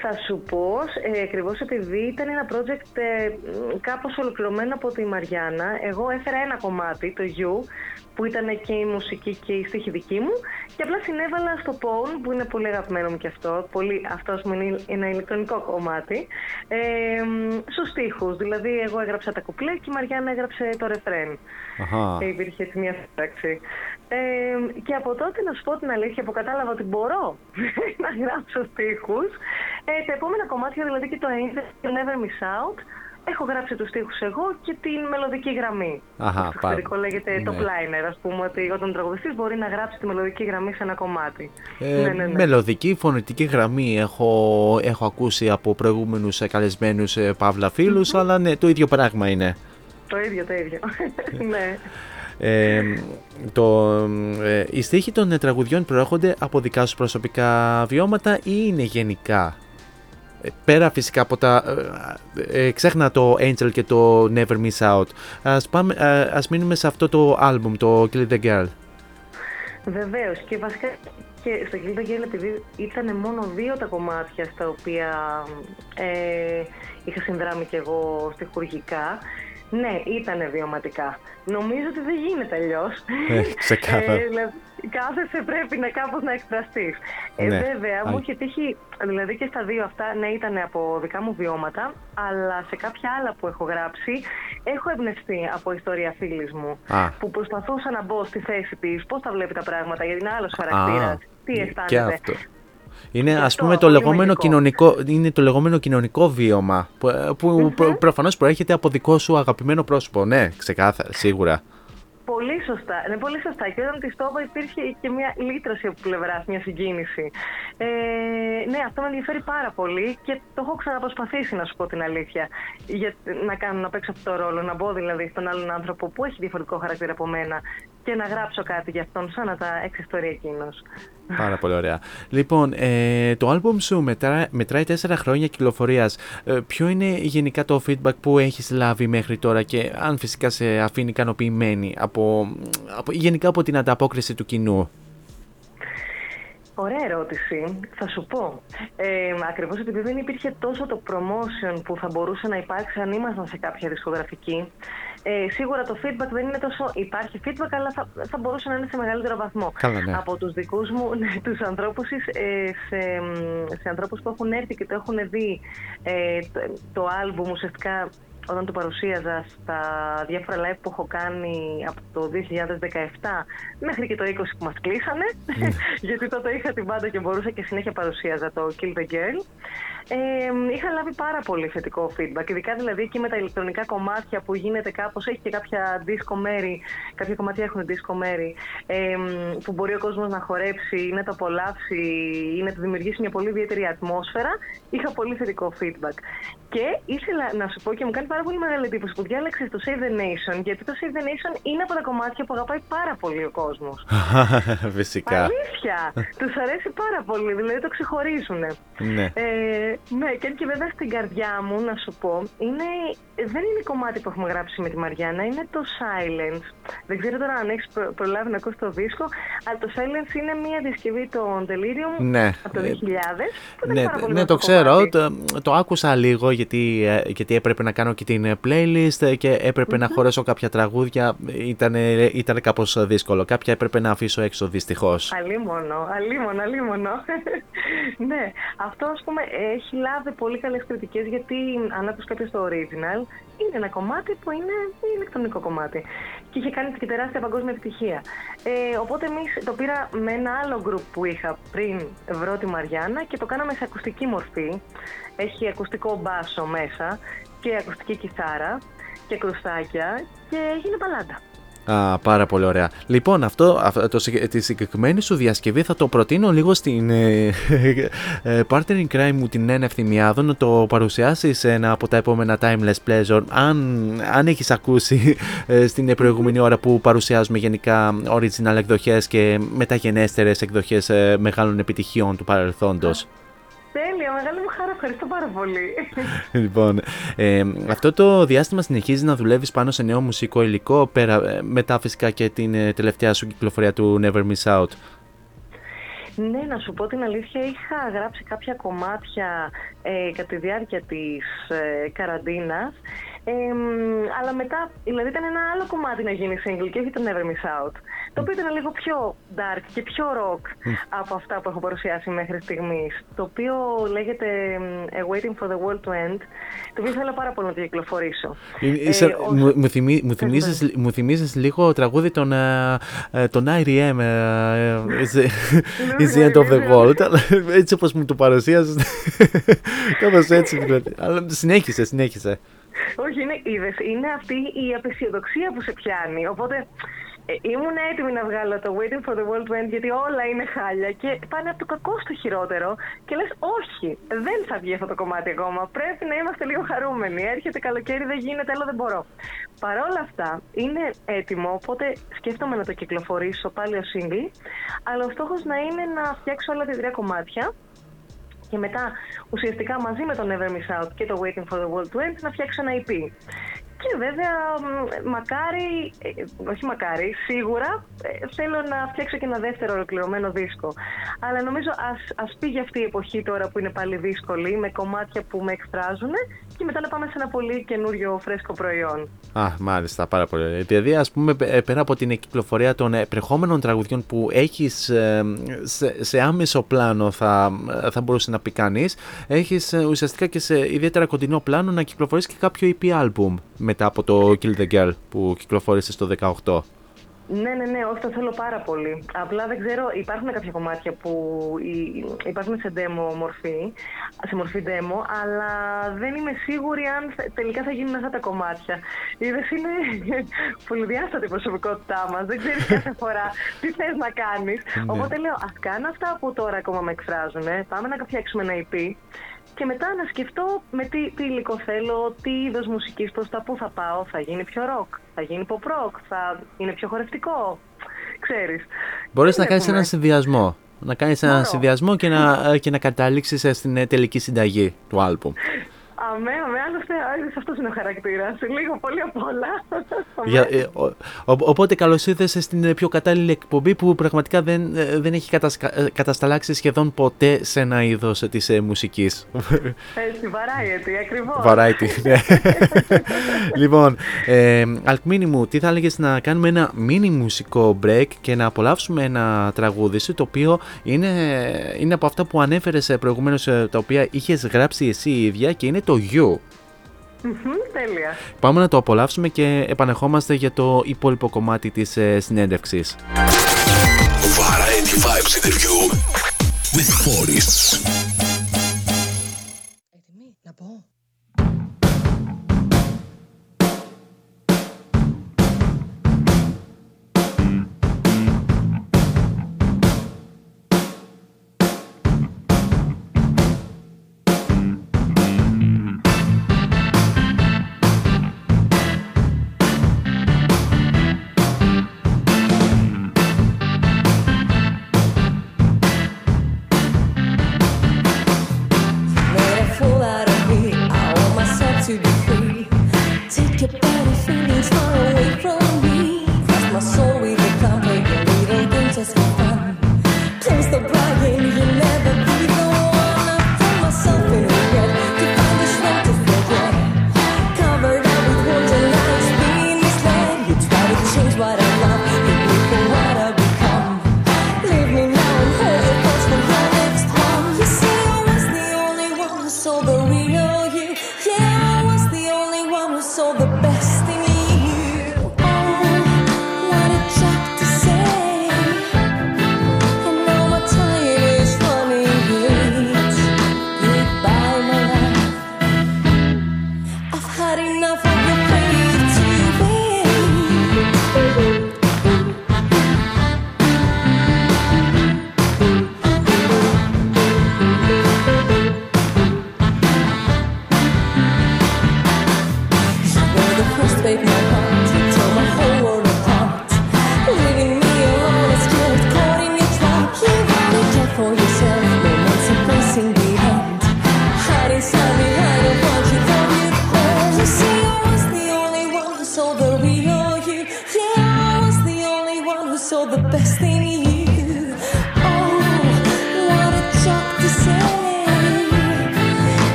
Θα σου πω, ε, ακριβώς επειδή ήταν ένα project ε, μ, κάπως ολοκληρωμένο από τη Μαριάννα, εγώ έφερα ένα κομμάτι, το You, που ήταν και η μουσική και η στίχη δική μου και απλά συνέβαλα στο Pone, που είναι πολύ αγαπημένο μου και αυτό, πολύ, αυτός μου είναι ένα ηλεκτρονικό κομμάτι, ε, μ, στους στίχους, δηλαδή εγώ έγραψα τα κουπλέ και η Μαριάννα έγραψε το ρεφρέν. Αχα. Και υπήρχε έτσι μια σύνταξη. Ε, και από τότε να σου πω την αλήθεια που κατάλαβα ότι μπορώ να γράψω στίχους. Ε, τα επόμενα κομμάτια, δηλαδή και το Angel και το Never Miss Out, έχω γράψει τους στίχους εγώ και την μελωδική γραμμή. Αχα, Στο εξωτερικό λέγεται το ναι. liner, ας πούμε, ότι όταν ο τραγουδιστής μπορεί να γράψει τη μελωδική γραμμή σε ένα κομμάτι. Ε, ναι, ναι, ναι. Μελωδική φωνητική γραμμή έχω, έχω ακούσει από προηγούμενους ε, καλεσμένους ε, παύλα φίλους, αλλά ναι, το ίδιο πράγμα είναι. Το ίδιο, το ίδιο. ναι. Ε, το, ε, οι στίχοι των ε, τραγουδιών προέρχονται από δικά σου προσωπικά βιώματα ή είναι γενικά. Ε, Πέρα φυσικά από τα... Ε, ε, ξέχνα το Angel και το Never Miss Out. Ας, πάμε, ε, ας μείνουμε σε αυτό το album, το Kill the Girl. Βεβαίως και βασικά και στο Kill the Girl επειδή ήταν μόνο δύο τα κομμάτια στα οποία ε, είχα συνδράμει κι εγώ στοιχουργικά, ναι, ήταν βιωματικά. Νομίζω ότι δεν γίνεται αλλιώς. Ε, ξεκάθαρα. δηλαδή, κάθεσαι πρέπει να κάπως να εκφραστείς. Ε, Ναι, βέβαια, μου α- είχε τύχει, δηλαδή και στα δύο αυτά, ναι, ήταν από δικά μου βιώματα, αλλά σε κάποια άλλα που έχω γράψει, έχω εμπνευστεί από ιστορία φίλης μου, Α. που προσπαθούσα να μπω στη θέση της, πώς τα βλέπει τα πράγματα, γιατί είναι άλλος χαρακτήρας, τι και αισθάνεται. αυτό. Είναι ας αυτό, πούμε το πολύ λεγόμενο, μαγικό; κοινωνικό, είναι το λεγόμενο κοινωνικό βίωμα που, που προ- προφανώς προέρχεται από δικό σου αγαπημένο πρόσωπο. Ναι, ξεκάθαρα, σίγουρα. Πολύ σωστά. Ναι, πολύ σωστά. Και όταν της το είπα, υπήρχε και μια λύτρωση από πλευράς, μια συγκίνηση. Ε, ναι, αυτό με ενδιαφέρει πάρα πολύ και το έχω ξαναπροσπαθήσει, να σου πω την αλήθεια. Για να κάνω, να παίξω αυτό το ρόλο, να μπω δηλαδή στον άλλον άνθρωπο που έχει διαφορετικό χαρακτήρα από μένα και να γράψω κάτι για αυτόν, σαν να τα εξιστορεί εκείνος. Πάρα πολύ ωραία. Λοιπόν, ε, το άλμπουμ σου μετρά, μετράει 4 χρόνια κυκλοφορίας. Ε, ποιο είναι γενικά το feedback που έχεις λάβει μέχρι τώρα και αν φυσικά σε αφήνει ικανοποιημένη από, από, γενικά από την ανταπόκριση του κοινού; Ωραία ερώτηση. Θα σου πω. Ε, Ακριβώς επειδή δεν υπήρχε τόσο το promotion που θα μπορούσε να υπάρξει αν ήμασταν σε κάποια δισκογραφική. Ε, σίγουρα το feedback δεν είναι τόσο. Υπάρχει feedback, αλλά θα, θα μπορούσε να είναι σε μεγαλύτερο βαθμό. Καλά, ναι. Από τους δικούς μου, ναι, τους ανθρώπους, ε, σε, μ, σε ανθρώπους που έχουν έρθει και το έχουν δει ε, το, το album ουσιαστικά όταν το παρουσίαζα στα διάφορα live που έχω κάνει από το 2017 μέχρι και το 20 που μας κλείσανε γιατί τότε είχα την μπάντα και μπορούσα και συνέχεια παρουσίαζα το Kill the Girl ε, είχα λάβει πάρα πολύ θετικό feedback ειδικά δηλαδή εκεί με τα ηλεκτρονικά κομμάτια που γίνεται κάπως έχει και κάποια disco μέρη κάποια κομμάτια έχουν disco μέρη ε, που μπορεί ο κόσμος να χορέψει ή να το απολαύσει ή να του δημιουργήσει μια πολύ ιδιαίτερη ατμόσφαιρα. Είχα πολύ θετικό feedback και ήθελα να σου πω και μου κάνει πάρα πολύ μεγάλη εντύπωση που διάλεξες το Save the Nation, γιατί το Save the Nation είναι από τα κομμάτια που αγαπάει πάρα πολύ ο κόσμος. φυσικά. Αλήθεια! Τους αρέσει πάρα πολύ, δηλαδή το ξεχωρίζουν. Ναι. Ε, ναι, και αν και βέβαια στην καρδιά μου, να σου πω, είναι, δεν είναι κομμάτι που έχουμε γράψει με τη Μαριάννα, είναι το Silence. Δεν ξέρω τώρα αν έχεις προλάβει να ακούσεις το δίσκο, αλλά το Silence είναι μια διασκευή των Delirium Ναι. από το 2000. που ήταν Ναι, πάρα πολύ ναι, ωραίο το ξέρω. κομμάτι. Το, το άκουσα λίγο γιατί, ε, γιατί έπρεπε να κάνω και την ε, playlist και έπρεπε να χωρέσω κάποια τραγούδια. Ήταν, ήταν κάπως δύσκολο. Κάποια έπρεπε να αφήσω έξω δυστυχώς. Αλίμονο, αλίμονο, αλίμονο. ναι, αυτό ας πούμε έχει λάβει πολύ καλές κριτικές γιατί αν άκουσες κάποιος το original είναι ένα κομμάτι που είναι ηλεκτρονικό κομμάτι και είχε κάνει και τεράστια παγκόσμια επιτυχία. Ε, οπότε εμείς το πήρα με ένα άλλο group που είχα πριν βρω τη Μαριάννα και το κάναμε σε ακουστική μορφή. Έχει ακουστικό μπάσο μέσα και ακουστική κιθάρα και κρουστάκια και έγινε παλάτα. Α, πάρα πολύ ωραία. Λοιπόν, αυτό, αυτό το, συγκε- τη συγκεκριμένη σου διασκευή θα το προτείνω λίγο στην ε, ε, partner in crime μου την Νένα Ευθυμιάδο να το παρουσιάσεις σε ένα από τα επόμενα Timeless Pleasure αν, αν έχεις ακούσει ε, στην προηγούμενη ώρα που παρουσιάζουμε γενικά original εκδοχές και μεταγενέστερες εκδοχές ε, μεγάλων επιτυχιών του παρελθόντος. Τέλεια, μεγάλη μου χαρά, ευχαριστώ πάρα πολύ. λοιπόν, ε, αυτό το διάστημα συνεχίζεις να δουλεύεις πάνω σε νέο μουσικό υλικό πέρα, ε, μετά φυσικά και την ε, τελευταία σου κυκλοφορία του Never Miss Out; Ναι, να σου πω την αλήθεια, είχα γράψει κάποια κομμάτια ε, κατά τη διάρκεια της ε, καραντίνας, ε, μ, αλλά μετά, δηλαδή ήταν ένα άλλο κομμάτι να γίνει single και όχι το Never Miss Out, το οποίο ήταν λίγο πιο dark και πιο rock από αυτά που έχω παρουσιάσει μέχρι στιγμής, το οποίο λέγεται μ, A Waiting for the World to End, το οποίο θέλω πάρα πολύ να το κυκλοφορήσω. Είναι- Ε, είσαι- ως- μου, μου, θυμί- μου, θυμίζεις, μου θυμίζεις λίγο τραγούδι των, ε, ε, των R.E.M. ε, ε, It's the- It's the end of the world. αλλά έτσι όπως μου το παρουσίασες. Κάπως έτσι δηλαδή. Αλλά συνέχισε, συνέχισε. Όχι, είναι, είδες, είναι αυτή η απεσιοδοξία που σε πιάνει. Οπότε ε, ήμουν έτοιμη να βγάλω το Waiting for the World to End γιατί όλα είναι χάλια και πάνε από το κακό στο χειρότερο και λες όχι, δεν θα βγει αυτό το κομμάτι ακόμα. Πρέπει να είμαστε λίγο χαρούμενοι. Έρχεται καλοκαίρι, δεν γίνεται, άλλο δεν μπορώ. Παρ' όλα αυτά είναι έτοιμο, οπότε σκέφτομαι να το κυκλοφορήσω πάλι ως single, αλλά ο στόχος να είναι να φτιάξω όλα τα τρία κομμάτια και μετά ουσιαστικά μαζί με το Never Miss Out και το Waiting for the World to End να φτιάξω ένα EP. Και βέβαια, μ, μακάρι, ε, όχι μακάρι, σίγουρα ε, θέλω να φτιάξω και ένα δεύτερο ολοκληρωμένο δίσκο. Αλλά νομίζω ας, ας πήγε αυτή η εποχή τώρα που είναι πάλι δύσκολη, με κομμάτια που με εκφράζουν και μετά να πάμε σε ένα πολύ καινούριο φρέσκο προϊόν. Α, μάλιστα, πάρα πολύ ωραία. Δηλαδή, ας πούμε, πε- πέρα από την κυκλοφορία των ε, πρεχόμενων τραγουδιών που έχεις ε, σε, σε άμεσο πλάνο, θα, θα μπορούσε να πει κανείς, έχεις ε, ουσιαστικά και σε ιδιαίτερα κοντινό πλάνο να κυκλοφορήσει και κάποιο EP album μετά από το Kill the Girl που κυκλοφόρησε στο 18. Ναι, ναι, ναι, όχι, το θέλω πάρα πολύ. Απλά δεν ξέρω, υπάρχουν κάποια κομμάτια που υ- υπάρχουν σε demo μορφή, σε μορφή demo, αλλά δεν είμαι σίγουρη αν θε- τελικά θα γίνουν αυτά τα κομμάτια. Είδες, είναι πολυδιάστατη η προσωπικότητά μας, δεν ξέρεις κάθε φορά τι θες να κάνεις. Ναι. Οπότε λέω, ας κάνω αυτά που τώρα ακόμα με εκφράζουν, πάμε να φτιάξουμε ένα EP και μετά να σκεφτώ με τι, τι υλικό θέλω, τι είδος μουσικής, προς τα πού θα πάω, θα γίνει πιο rock, θα γίνει pop rock, θα είναι πιο χορευτικό, ξέρεις. Μπορείς να Τι κάνεις βλέπουμε; έναν συνδυασμό. Να κάνεις έναν Μπορώ. συνδυασμό και να, και να καταλήξεις ε, στην ε, τελική συνταγή του άλμπουμ. Αμέ, αμέ, άλλωστε α, αυτός είναι ο χαρακτήρας, λίγο πολύ απ' όλα. Για, ε, ο- ο- οπότε καλώς ήρθες στην ε, πιο κατάλληλη εκπομπή που πραγματικά δεν, ε, δεν έχει κατασκα- ε, κατασταλάξει σχεδόν ποτέ σε ένα είδος της μουσικής. Έτσι, variety, ακριβώς. Variety. ναι. λοιπόν, ε, Αλκμίνη μου, τι θα έλεγες να κάνουμε ένα mini μουσικό break και να απολαύσουμε ένα τραγούδι σου το οποίο είναι, είναι από αυτά που ανέφερες προηγουμένως, τα οποία είχες γράψει εσύ η ίδια και είναι το You. Μμμ, Τέλεια. Πάμε να το απολαύσουμε και επανεχόμαστε για το υπόλοιπο κομμάτι της ε, συνέντευξης. Variety Vibes interview with Forests.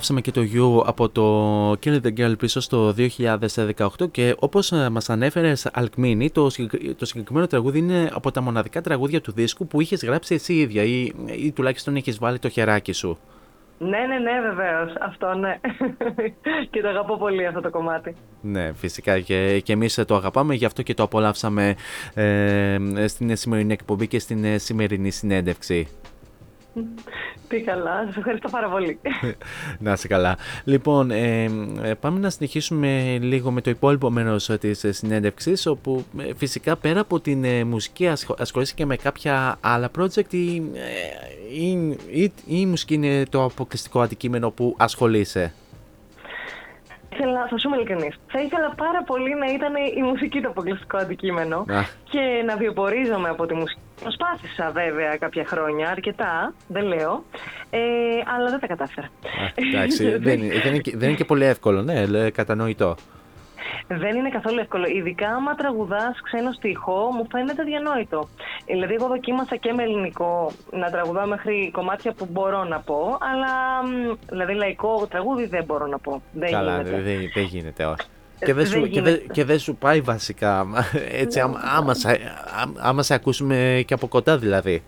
Απολαύσαμε και το You από το Kill the Girl πίσω στο 2018 και όπως ε, μας ανέφερες Αλκμίνη το, συγκεκ- το συγκεκριμένο τραγούδι είναι από τα μοναδικά τραγούδια του δίσκου που είχες γράψει εσύ ίδια ή, ή τουλάχιστον είχες βάλει το χεράκι σου; Ναι, ναι, ναι, βεβαίως. Αυτό ναι. και το αγαπώ πολύ αυτό το κομμάτι. Ναι, φυσικά και, και εμείς το αγαπάμε, γι' αυτό και το απολαύσαμε ε, στην σημερινή εκπομπή και στην ε, σημερινή συνέντευξη. Τι καλά, σας ευχαριστώ πάρα πολύ. να είσαι καλά. Λοιπόν, ε, ε, πάμε να συνεχίσουμε λίγο με το υπόλοιπο μέρος ε, της ε, συνέντευξης, όπου ε, φυσικά πέρα από την ε, μουσική ασχο- ασχολείσαι και με κάποια άλλα project ή, ε, ή, ή, ή η μουσική είναι το αποκλειστικό αντικείμενο που ασχολείσαι; Ήθελα, θα σου είμαι ειλικρινής, θα ήθελα πάρα πολύ να ήταν η μουσική το αποκλειστικό αντικείμενο Α. και να βιοπορίζομαι από τη μουσική. Προσπάθησα βέβαια κάποια χρόνια, αρκετά, δεν λέω, ε, αλλά δεν τα κατάφερα. Α, εντάξει, δεν, είναι- δεν, είναι, και- δεν είναι και πολύ εύκολο, ναι, λέ, κατανοητό. Δεν είναι καθόλου εύκολο. Ειδικά άμα τραγουδάς ξένο στίχο, μου φαίνεται διανόητο. Δηλαδή, εγώ δοκίμασα και με ελληνικό να τραγουδάω μέχρι κομμάτια που μπορώ να πω, αλλά μ, δηλαδή λαϊκό τραγούδι δεν μπορώ να πω. Δεν Καλά, γίνεται. δεν, δεν γίνεται, όχι. Και δεν, Δεν σου, και, δεν, γίνεται. και δεν σου πάει βασικά, έτσι, άμα, άμα, σε, ά- άμα σε ακούσουμε και από κοντά δηλαδή.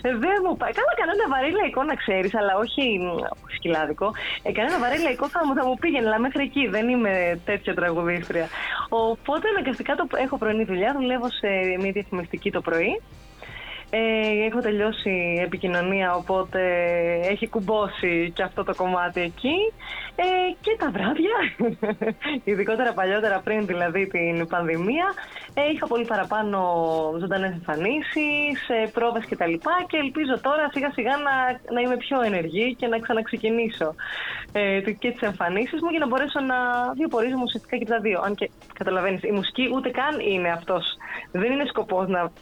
δεν μου πάει. Καλά, κανένα βαρύ λαϊκό να ξέρεις, αλλά όχι μ, σκυλάδικο. Ε, κανένα βαρύ λαϊκό θα μου, θα μου πήγαινε, αλλά μέχρι εκεί δεν είμαι τέτοια τραγουδίστρια. Οπότε αναγκαστικά το, έχω πρωινή δουλειά, δουλεύω σε μια διαφημιστική το πρωί. Ε, έχω τελειώσει επικοινωνία, οπότε έχει κουμπώσει και αυτό το κομμάτι εκεί. Ε, και τα βράδια, ειδικότερα παλιότερα πριν δηλαδή την πανδημία, ε, είχα πολύ παραπάνω ζωντανές εμφανίσεις, ε, πρόβες κτλ. Και, και ελπίζω τώρα σιγά σιγά να, να είμαι πιο ενεργή και να ξαναξεκινήσω ε, το- και τις εμφανίσεις μου για να μπορέσω να βιοπορίζομαι ουσιαστικά και τα δύο. Αν και καταλαβαίνεις, η μουσική ούτε καν είναι αυτός. Δεν είναι σκοπός να...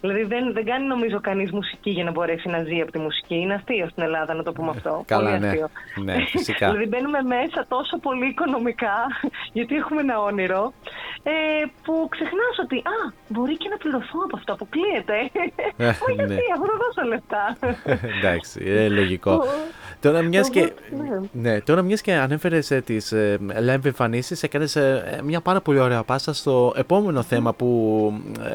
Δηλαδή δεν, δεν κάνει νομίζω κανείς μουσική για να μπορέσει να ζει από τη μουσική. Είναι αστείο στην Ελλάδα να το πούμε αυτό. Καλά, πολύ ναι. αστείο. Ναι, φυσικά. δηλαδή μπαίνουμε μέσα τόσο πολύ οικονομικά, γιατί έχουμε ένα όνειρο, ε, που ξεχνάς ότι α, μπορεί και να πληρωθώ από αυτό, αποκλείεται. Ε, Μα γιατί, ναι. αφού θα δώσω λεφτά. Εντάξει, ε, λογικό. Τώρα μιας και, ναι. ναι, τώρα μιας και ανέφερες ε, τις ε, live εμφανίσεις, έκανες ε, μια πάρα πολύ ωραία πάσα στο επόμενο θέμα που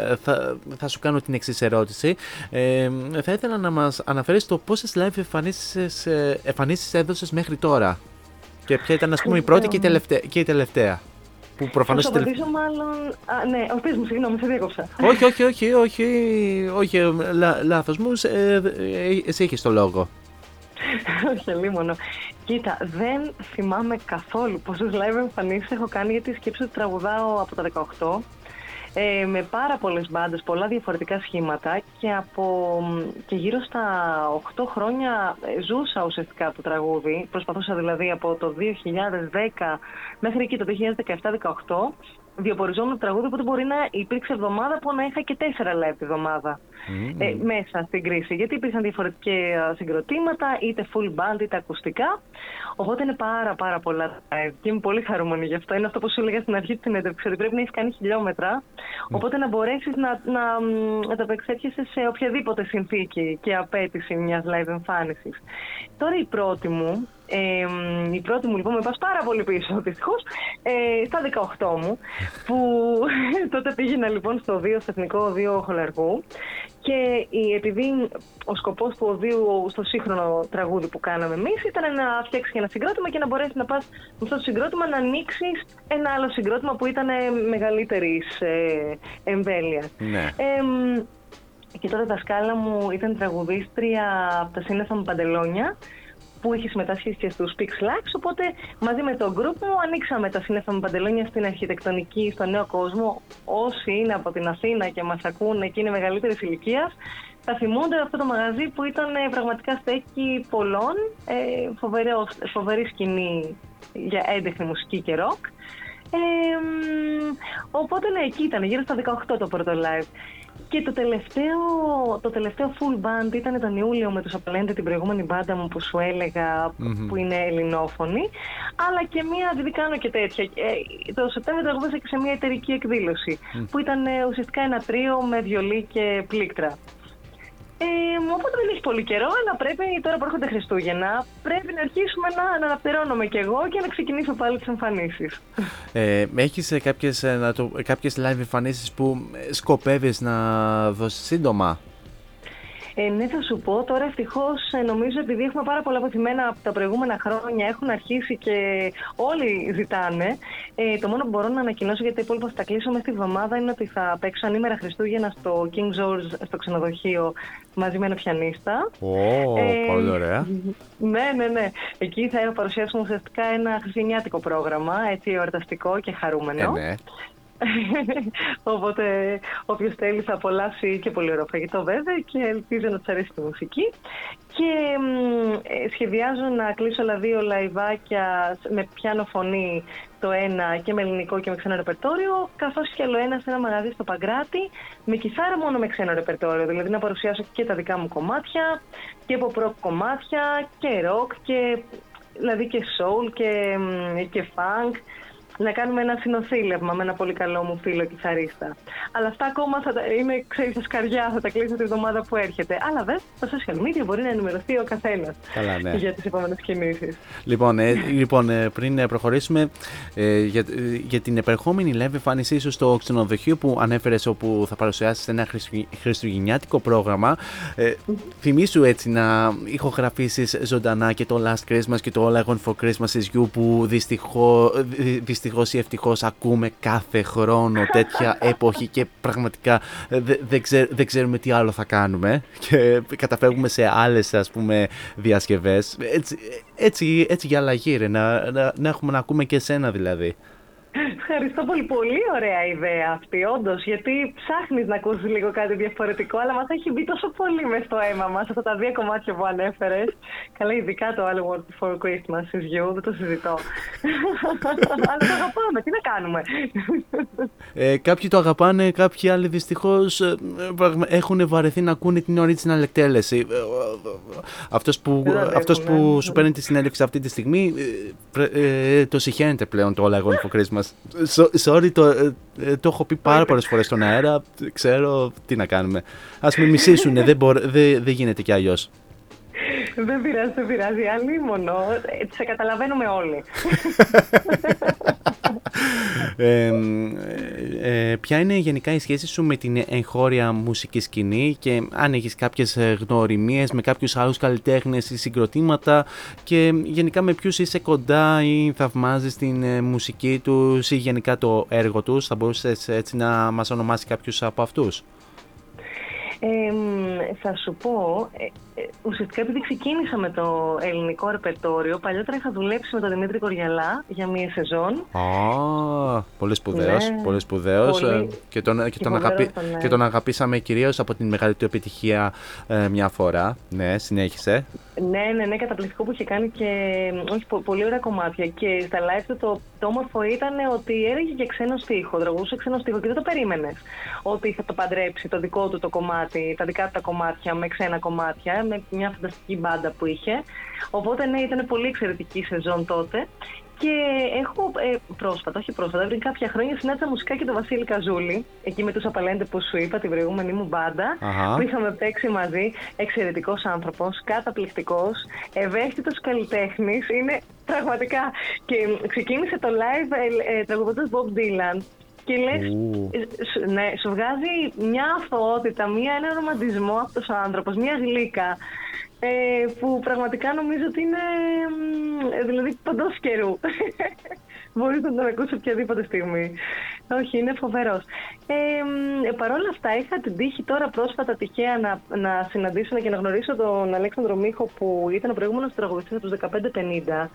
ε, θα, θα σου κάνω την εξής ερώτηση. Ε, θα ήθελα να μας αναφέρεις το πόσες live εμφανίσεις, ε, εμφανίσεις έδωσες μέχρι τώρα. Και ποια ήταν, ας πούμε, η πρώτη και η τελευταία. Και η τελευταία που Θα προφανώς σου η τελευταία. απαντήσω μάλλον... Α, ναι, ο πες μου, συγγνώμη, σε διέκοψα. όχι, όχι, όχι, όχι, όχι, ε, λα, λάθος μου, σε- ε, ε, εσύ έχεις το λόγο. Όχι, λίμωνο. Κοίτα, δεν θυμάμαι καθόλου πόσες live εμφανίσεις έχω κάνει γιατί σκέψω ότι τραγουδάω από τα 18 ε, με πάρα πολλές μπάντες, πολλά διαφορετικά σχήματα και, από, και γύρω στα 8 χρόνια ε, ζούσα ουσιαστικά το τραγούδι. Προσπαθούσα δηλαδή από το 2010 μέχρι εκεί το 2017-18 διοποριζόμουν το τραγούδι, οπότε μπορεί να υπήρξε εβδομάδα που να είχα και τέσσερα live τη εβδομάδα ε, μέσα στην κρίση. Γιατί υπήρχαν διαφορετικά συγκροτήματα, είτε full band είτε ακουστικά. Οπότε είναι πάρα πάρα πολλά live και είμαι πολύ χαρούμενη γι' αυτό. Είναι αυτό που σου έλεγα στην αρχή τη συνέντευξη, ότι πρέπει να έχεις κάνει χιλιόμετρα. Οπότε να μπορέσεις να, να, μ, να το απεξέρχεσαι σε οποιαδήποτε συνθήκη και απέτηση μιας live εμφάνισης. Τώρα η πρώτη μου, ε, μ, η πρώτη μου λοιπόν με πας πάρα πολύ πίσω δυστυχώς, ε, στα 18 μου, που τότε πήγαινα λοιπόν στο 2, στο Εθνικό Οδείο Χολαργού και η- επειδή ο σκοπός του οδείου στο σύγχρονο τραγούδι που κάναμε εμείς ήταν να φτιάξεις ένα συγκρότημα και να μπορέσεις να πας με αυτό το συγκρότημα να ανοίξεις ένα άλλο συγκρότημα που ήταν μεγαλύτερης ε, εμβέλειας. Ναι. Εμ, και τότε τα σκάλα μου ήταν τραγουδίστρια από τα σύννεφα με παντελόνια που είχε συμμετάσχει και στους Pix Lax, οπότε μαζί με τον group μου ανοίξαμε τα σύννεφα με παντελόνια στην αρχιτεκτονική, στο νέο κόσμο. Όσοι είναι από την Αθήνα και μας ακούνε και είναι μεγαλύτερης ηλικίας, θα θυμούνται αυτό το μαγαζί που ήταν ε, πραγματικά στέκει πολλών, ε, φοβερό, φοβερή σκηνή για έντεχνη μουσική και ροκ. Ε, μ, οπότε ναι, εκεί ήταν, γύρω στα 18 το πρώτο live. Και το τελευταίο, το τελευταίο full band ήταν τον Ιούλιο με τους Απαλέντε, την προηγούμενη μπάντα μου που σου έλεγα Μμμ. που είναι ελληνόφωνη. Αλλά και μία, επειδή κάνω και τέτοια. Ε, το Σεπτέμβριο τραγουδάσα και σε μία εταιρική εκδήλωση Μμ. που ήταν ε, ουσιαστικά ένα τρίο με βιολί και πλήκτρα. Ε, οπότε δεν έχει πολύ καιρό, αλλά πρέπει τώρα που έρχονται Χριστούγεννα, πρέπει να αρχίσουμε να, να αναπτερώνομαι κι εγώ και να ξεκινήσω πάλι τις εμφανίσεις. Ε, έχεις ε, κάποιες, ε, να το, κάποιες live εμφανίσεις που ε, σκοπεύεις να δώσεις σύντομα; Ε, ναι, θα σου πω. Τώρα ευτυχώς νομίζω επειδή έχουμε πάρα πολλά αποθυμένα από τα προηγούμενα χρόνια, έχουν αρχίσει και όλοι ζητάνε. Ε, το μόνο που μπορώ να ανακοινώσω γιατί τα υπόλοιπα θα τα κλείσω μέσα στη βδομάδα είναι ότι θα παίξω ανήμερα Χριστούγεννα στο King George στο ξενοδοχείο μαζί με ένα πιανίστα. Ω, Ε, πολύ ωραία. Ναι, ναι, ναι. Εκεί θα παρουσιάσουμε ουσιαστικά ένα χριστουγεννιάτικο πρόγραμμα, έτσι εορταστικό και χαρούμενο. Ε, ναι. Οπότε όποιος θέλει θα απολαύσει και πολύ ωραίο φαγητό βέβαια και ελπίζω να τους αρέσει τη μουσική. Και μ, ε, σχεδιάζω να κλείσω άλλα δύο live άκια με πιάνο φωνή το ένα και με ελληνικό και με ξένο ρεπερτόριο, καθώς και άλλο ένα σε ένα μαγαζί στο Παγκράτι με κιθάρα μόνο με ξένο ρεπερτόριο. Δηλαδή να παρουσιάσω και τα δικά μου κομμάτια και από rock κομμάτια και rock και δηλαδή και soul και, μ, και funk να κάνουμε ένα συνοθήλευμα με ένα πολύ καλό μου φίλο κιθαρίστα. Αλλά αυτά ακόμα θα τα, είναι, ξέρεις, στα σκαριά, θα τα κλείσω τη εβδομάδα που έρχεται. Αλλά βέβαια, στα social media μπορεί να ενημερωθεί ο καθένας Καλά, ναι. για τις επόμενες κινήσεις. Λοιπόν, ε, λοιπόν ε, πριν ε, προχωρήσουμε ε, για, ε, για την επερχόμενη live εμφάνισή σου στο ξενοδοχείο που ανέφερες όπου θα παρουσιάσεις ένα χριστου- χριστουγεννιάτικο πρόγραμμα. Ε, θυμήσου έτσι να ηχογραφήσεις ζωντανά και το Last Christmas και το All I Want for Christmas is You που δυστυχώ δυστυχώς ή ευτυχώς ακούμε κάθε χρόνο τέτοια εποχή και πραγματικά ε, δε- δεν ξέ- δεν ξέρουμε τι άλλο θα κάνουμε και καταφεύγουμε σε άλλες ας πούμε διασκευές. Έτσι, έτσι, έτσι για αλλαγή ρε, να, να, να έχουμε να ακούμε και εσένα δηλαδή. Ευχαριστώ πολύ. Πολύ ωραία ιδέα αυτή, όντως. Γιατί ψάχνεις να ακούσεις λίγο κάτι διαφορετικό, αλλά μας έχει μπει τόσο πολύ μες στο αίμα μας αυτά τα δύο κομμάτια που ανέφερες. Καλά, ειδικά το All I Want for Christmas is You, δεν το συζητώ. αλλά το αγαπάμε, τι να κάνουμε. Ε, κάποιοι το αγαπάνε, κάποιοι άλλοι δυστυχώς ε, πραγμα- έχουν βαρεθεί να ακούνε την original εκτέλεση. Ε, ε, ε, Αυτός που, Δεν αντέχουν, αυτός που ναι. σου παίρνει τη συνέντευξη αυτή τη στιγμή ε, πρε- ε, το συχαίνεται πλέον το All I Want for Christmas. So- Sorry, το, ε, ε, το έχω πει πάρα πολλές φορές στον αέρα, ξέρω τι να κάνουμε. Ας με μισήσουνε, δεν, μπορώ- δεν, δεν γίνεται κι αλλιώς. δεν πειράζει, δεν πειράζει. Αλίμονο. Ε, Σε καταλαβαίνουμε όλοι. Ε, ε, ποια είναι γενικά η σχέση σου με την εγχώρια μουσική σκηνή και αν έχεις κάποιες ε, γνωριμίες με κάποιους άλλους καλλιτέχνες ή συγκροτήματα και γενικά με ποιους είσαι κοντά ή θαυμάζεις την ε, μουσική τους ή γενικά το έργο τους. Θα μπορούσες έτσι να μας ονομάσεις κάποιους από αυτούς; Ε, μ, θα σου πω, ε, ε, ουσιαστικά επειδή ξεκίνησα με το ελληνικό ρεπερτόριο, παλιότερα είχα δουλέψει με τον Δημήτρη Κοριαλά για μία σεζόν. Α, πολύ σπουδαίος, Ναι, πολύ σπουδαίος πολύ. ε, και, τον, και, Και τον φοβερός αγαπη- τον, ναι. και τον αγαπήσαμε κυρίως από την μεγάλη του επιτυχία ε, μια φορά. Ναι, συνέχισε. Ναι, ναι, ναι, καταπληκτικό που είχε κάνει και μ, όχι, πο- πολύ ωραία κομμάτια. Και στα live του το, το όμορφο ήταν ότι έλεγε και ξένο στίχο, τραγουδούσε ξένο στίχο και δεν το περίμενες. Ότι θα το παντρέψει το δικό του το κομμάτι, τα δικά του τα κομμάτια με ξένα κομμάτια, με μια φανταστική μπάντα που είχε. Οπότε ναι, ήταν πολύ εξαιρετική η σεζόν τότε. Και έχω ε, πρόσφατα, όχι πρόσφατα, πριν κάποια χρόνια συνάντησα μουσικά και τον Βασίλη Καζούλη, εκεί με τους Απαλέντες που σου είπα, την προηγούμενη μου μπάντα, Αχα. που είχαμε παίξει μαζί. Εξαιρετικός άνθρωπος, καταπληκτικός, ευαίσθητος καλλιτέχνης. Είναι πραγματικά. Και μ, ξεκίνησε το live ε, ε, τραγουδώντας Bob Dylan. Και λες, ναι, σου βγάζει μια αθωότητα, μια, ένα ρομαντισμό αυτό ο άνθρωπος, μια γλύκα. Ε, που πραγματικά νομίζω ότι είναι μ, δηλαδή παντός καιρού. Μπορείς να τον ακούσεις οποιαδήποτε στιγμή. Όχι, είναι φοβερός. Ε, μ, Παρ' όλα αυτά, είχα την τύχη τώρα πρόσφατα τυχαία να, να συναντήσω και να γνωρίσω τον Αλέξανδρο Μίχο, που ήταν ο προηγούμενος τραγουδιστής από τους 1550,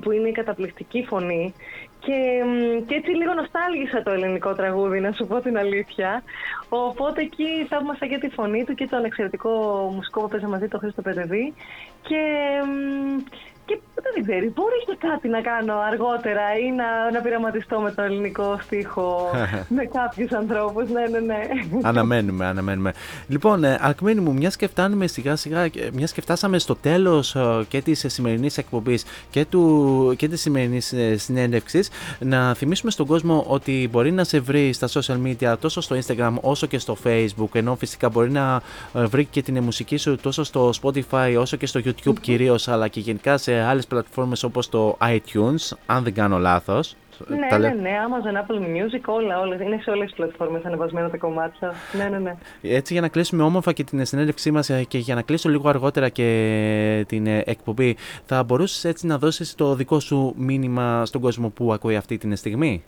που είναι η καταπληκτική φωνή. Και, μ, και έτσι λίγο νοστάλγησα το ελληνικό τραγούδι, να σου πω την αλήθεια. Οπότε εκεί θαύμασα και τη φωνή του και τον εξαιρετικό μουσικό που παίζα μαζί, τον Χρήστο Πετεβή. Και, μ, και δεν ξέρεις, μπορείς και κάτι να κάνω αργότερα ή να, να πειραματιστώ με το ελληνικό στίχο με κάποιους ανθρώπους. Ναι, ναι, ναι. αναμένουμε, αναμένουμε. Λοιπόν, ε, Αλκμένη μου, μιας και φτάνουμε σιγά σιγά, μιας και φτάσαμε στο τέλος και της σημερινής εκπομπής και, του, και της σημερινής συνέντευξης, να θυμίσουμε στον κόσμο ότι μπορεί να σε βρει στα social media τόσο στο Instagram όσο και στο Facebook. Ενώ φυσικά μπορεί να ε, βρει και την μουσική σου τόσο στο Spotify όσο και στο YouTube κυρίως, αλλά και γενικά σε άλλες πλατφόρμες όπως το iTunes, αν δεν κάνω λάθος. Ναι, Τα ναι, λέ- ναι, Amazon, Apple Music, όλα, όλα. Είναι σε όλες τις πλατφόρμες ανεβασμένα τα κομμάτια. Ναι, ναι, ναι. Έτσι για να κλείσουμε όμορφα και την συνέντευξή μας ε, και για να κλείσω λίγο αργότερα και την ε, εκπομπή, θα μπορούσες έτσι να δώσεις το δικό σου μήνυμα στον κόσμο που ακούει αυτή την στιγμή;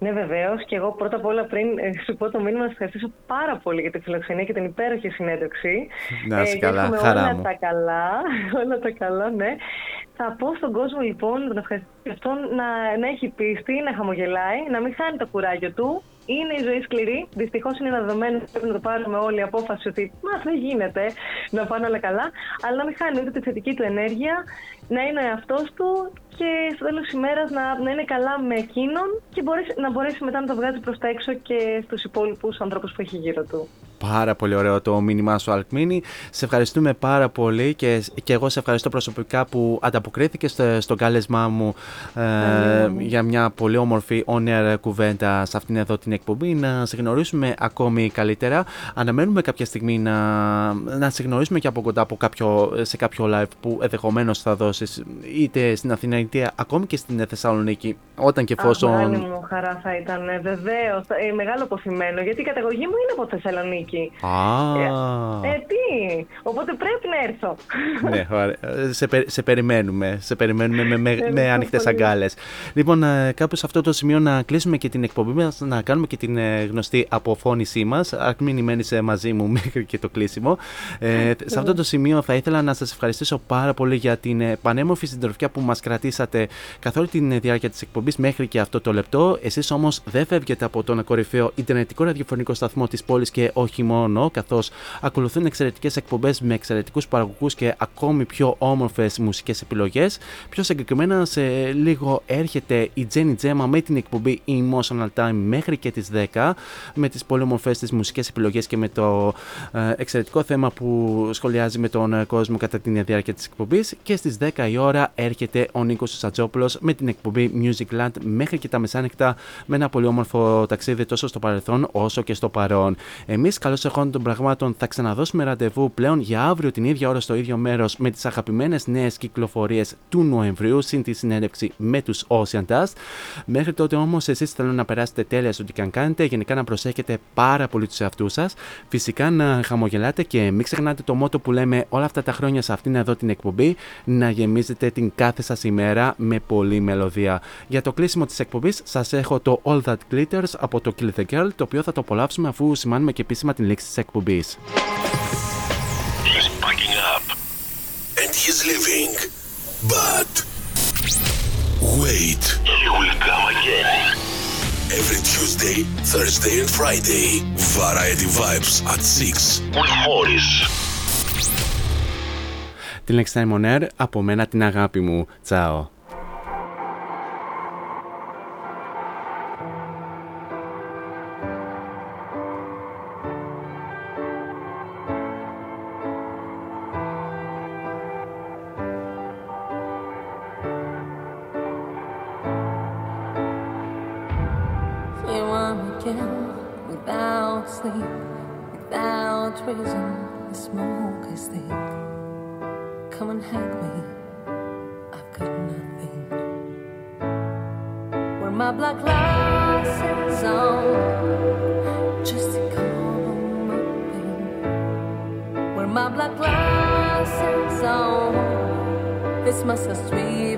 Ναι, βεβαίως. Και εγώ πρώτα απ' όλα, πριν ε, σου πω το μήνυμα, να σα ευχαριστήσω πάρα πολύ για τη φιλοξενία και την υπέροχη συνέντευξη. Να είσαι και καλά, εύχομαι χαρά όλα μου. τα καλά. Όλα τα καλά, ναι. Θα πω στον κόσμο λοιπόν, να τον ευχαριστήσω αυτόν να, να έχει πίστη, να χαμογελάει, να μην χάνει το κουράγιο του. Είναι η ζωή σκληρή. Δυστυχώς είναι ένα δεδομένο ότι πρέπει να το πάρουμε όλοι η απόφαση ότι μας δεν γίνεται να πάνε όλα καλά. Αλλά να μην χάνει ούτε τη θετική του ενέργεια, να είναι ο εαυτός του και στο τέλος της ημέρας να, να είναι καλά με εκείνον και μπορέσει, να μπορέσει μετά να το βγάζει προς τα έξω και στους υπόλοιπους ανθρώπους που έχει γύρω του. Πάρα πολύ ωραίο το μήνυμά σου, Αλκμίνη. Σε ευχαριστούμε πάρα πολύ και, και εγώ σε ευχαριστώ προσωπικά που ανταποκρίθηκε στο, στο κάλεσμά μου ε, για μια πολύ όμορφη on-air κουβέντα σε αυτήν εδώ την εκπομπή. Να σε γνωρίσουμε ακόμη καλύτερα. Αναμένουμε κάποια στιγμή να, να σε γνωρίσουμε και από κοντά από κάποιο, σε κάποιο live που ενδεχομένως θα δώσεις είτε στην Αθήνα είτε ακόμη και στην Θεσσαλονίκη. Όταν και Αχ, μεγάλη εφόσον. μου χαρά θα ήταν, βεβαίως. Ε, μεγάλο αποθυμένο, γιατί η καταγωγή μου είναι από Θεσσαλονίκη. Α. Ε, τι, οπότε πρέπει να έρθω. ναι, ωραία. Σε, πε- σε περιμένουμε. Σε περιμένουμε με, με, με Ευχαριστώ ανοιχτές πολύ. αγκάλες. Λοιπόν, ε, κάπου σε αυτό το σημείο να κλείσουμε και την εκπομπή μας, να κάνουμε και την ε, γνωστή αποφώνησή μας. Αν μην μένει μαζί μου μέχρι και το κλείσιμο. Ε, σε αυτό το σημείο θα ήθελα να σας ευχαριστήσω πάρα πολύ για την ε, πανέμορφη συντροφιά που μας κρατήσατε καθ' όλη τη διάρκεια της εκπομπής μέχρι και αυτό το λεπτό. Εσείς όμως δεν φεύγετε από τον κορυφαίο Ιντερνετικό ραδιοφωνικό σταθμό της πόλης και όχι μόνο, καθώς ακολουθούν εξαιρετικές εκπομπές με εξαιρετικούς παραγωγούς και ακόμη πιο όμορφες μουσικές επιλογές. Πιο συγκεκριμένα, σε λίγο έρχεται η Jenny Gemma με την εκπομπή Emotional Time μέχρι και τις 10 με τις πολύ όμορφε τι μουσικές επιλογές και με το ε, εξαιρετικό θέμα που σχολιάζει με τον ε, κόσμο κατά την διάρκεια της εκπομπής. Και στις 10 η ώρα έρχεται ο Νίκος Σατζόπουλος με την εκπομπή Music Land μέχρι και τα μεσάνυχτα με ένα πολύ όμορφο ταξίδι τόσο στο παρελθόν όσο και στο παρόν. Εμείς, καλώς εχόντων των πραγμάτων, θα ξαναδώσουμε ραντεβού πλέον για αύριο την ίδια ώρα στο ίδιο μέρος με τις αγαπημένες νέες κυκλοφορίες του Νοεμβρίου συν τη συνέντευξη με τους Ocean Dust. Μέχρι τότε όμως, εσείς θέλω να περάσετε τέλεια στο τι και αν κάνετε, γενικά να προσέχετε πάρα πολύ τους εαυτούς σας, φυσικά να χαμογελάτε και μην ξεχνάτε το μότο που λέμε όλα αυτά τα χρόνια σε αυτήν εδώ την εκπομπή, να γεμίζετε την κάθε σας ημέρα με πολλή μελωδία. Για το κλείσιμο της εκπομπής, σας έχω το All That Glitters από το Kill the Girl, το οποίο θα το απολαύσουμε αφού σημάνουμε και επίσημα την λήξη της εκπομπής. Την λέξη Time on Air, από μένα την αγάπη μου. Τσάω. Here I'm again, without sleep, without reason. The smoke is thick. Come and hug me. I've got nothing. Where my black glasses on, just to come up in. Where my black glasses on, this must have driven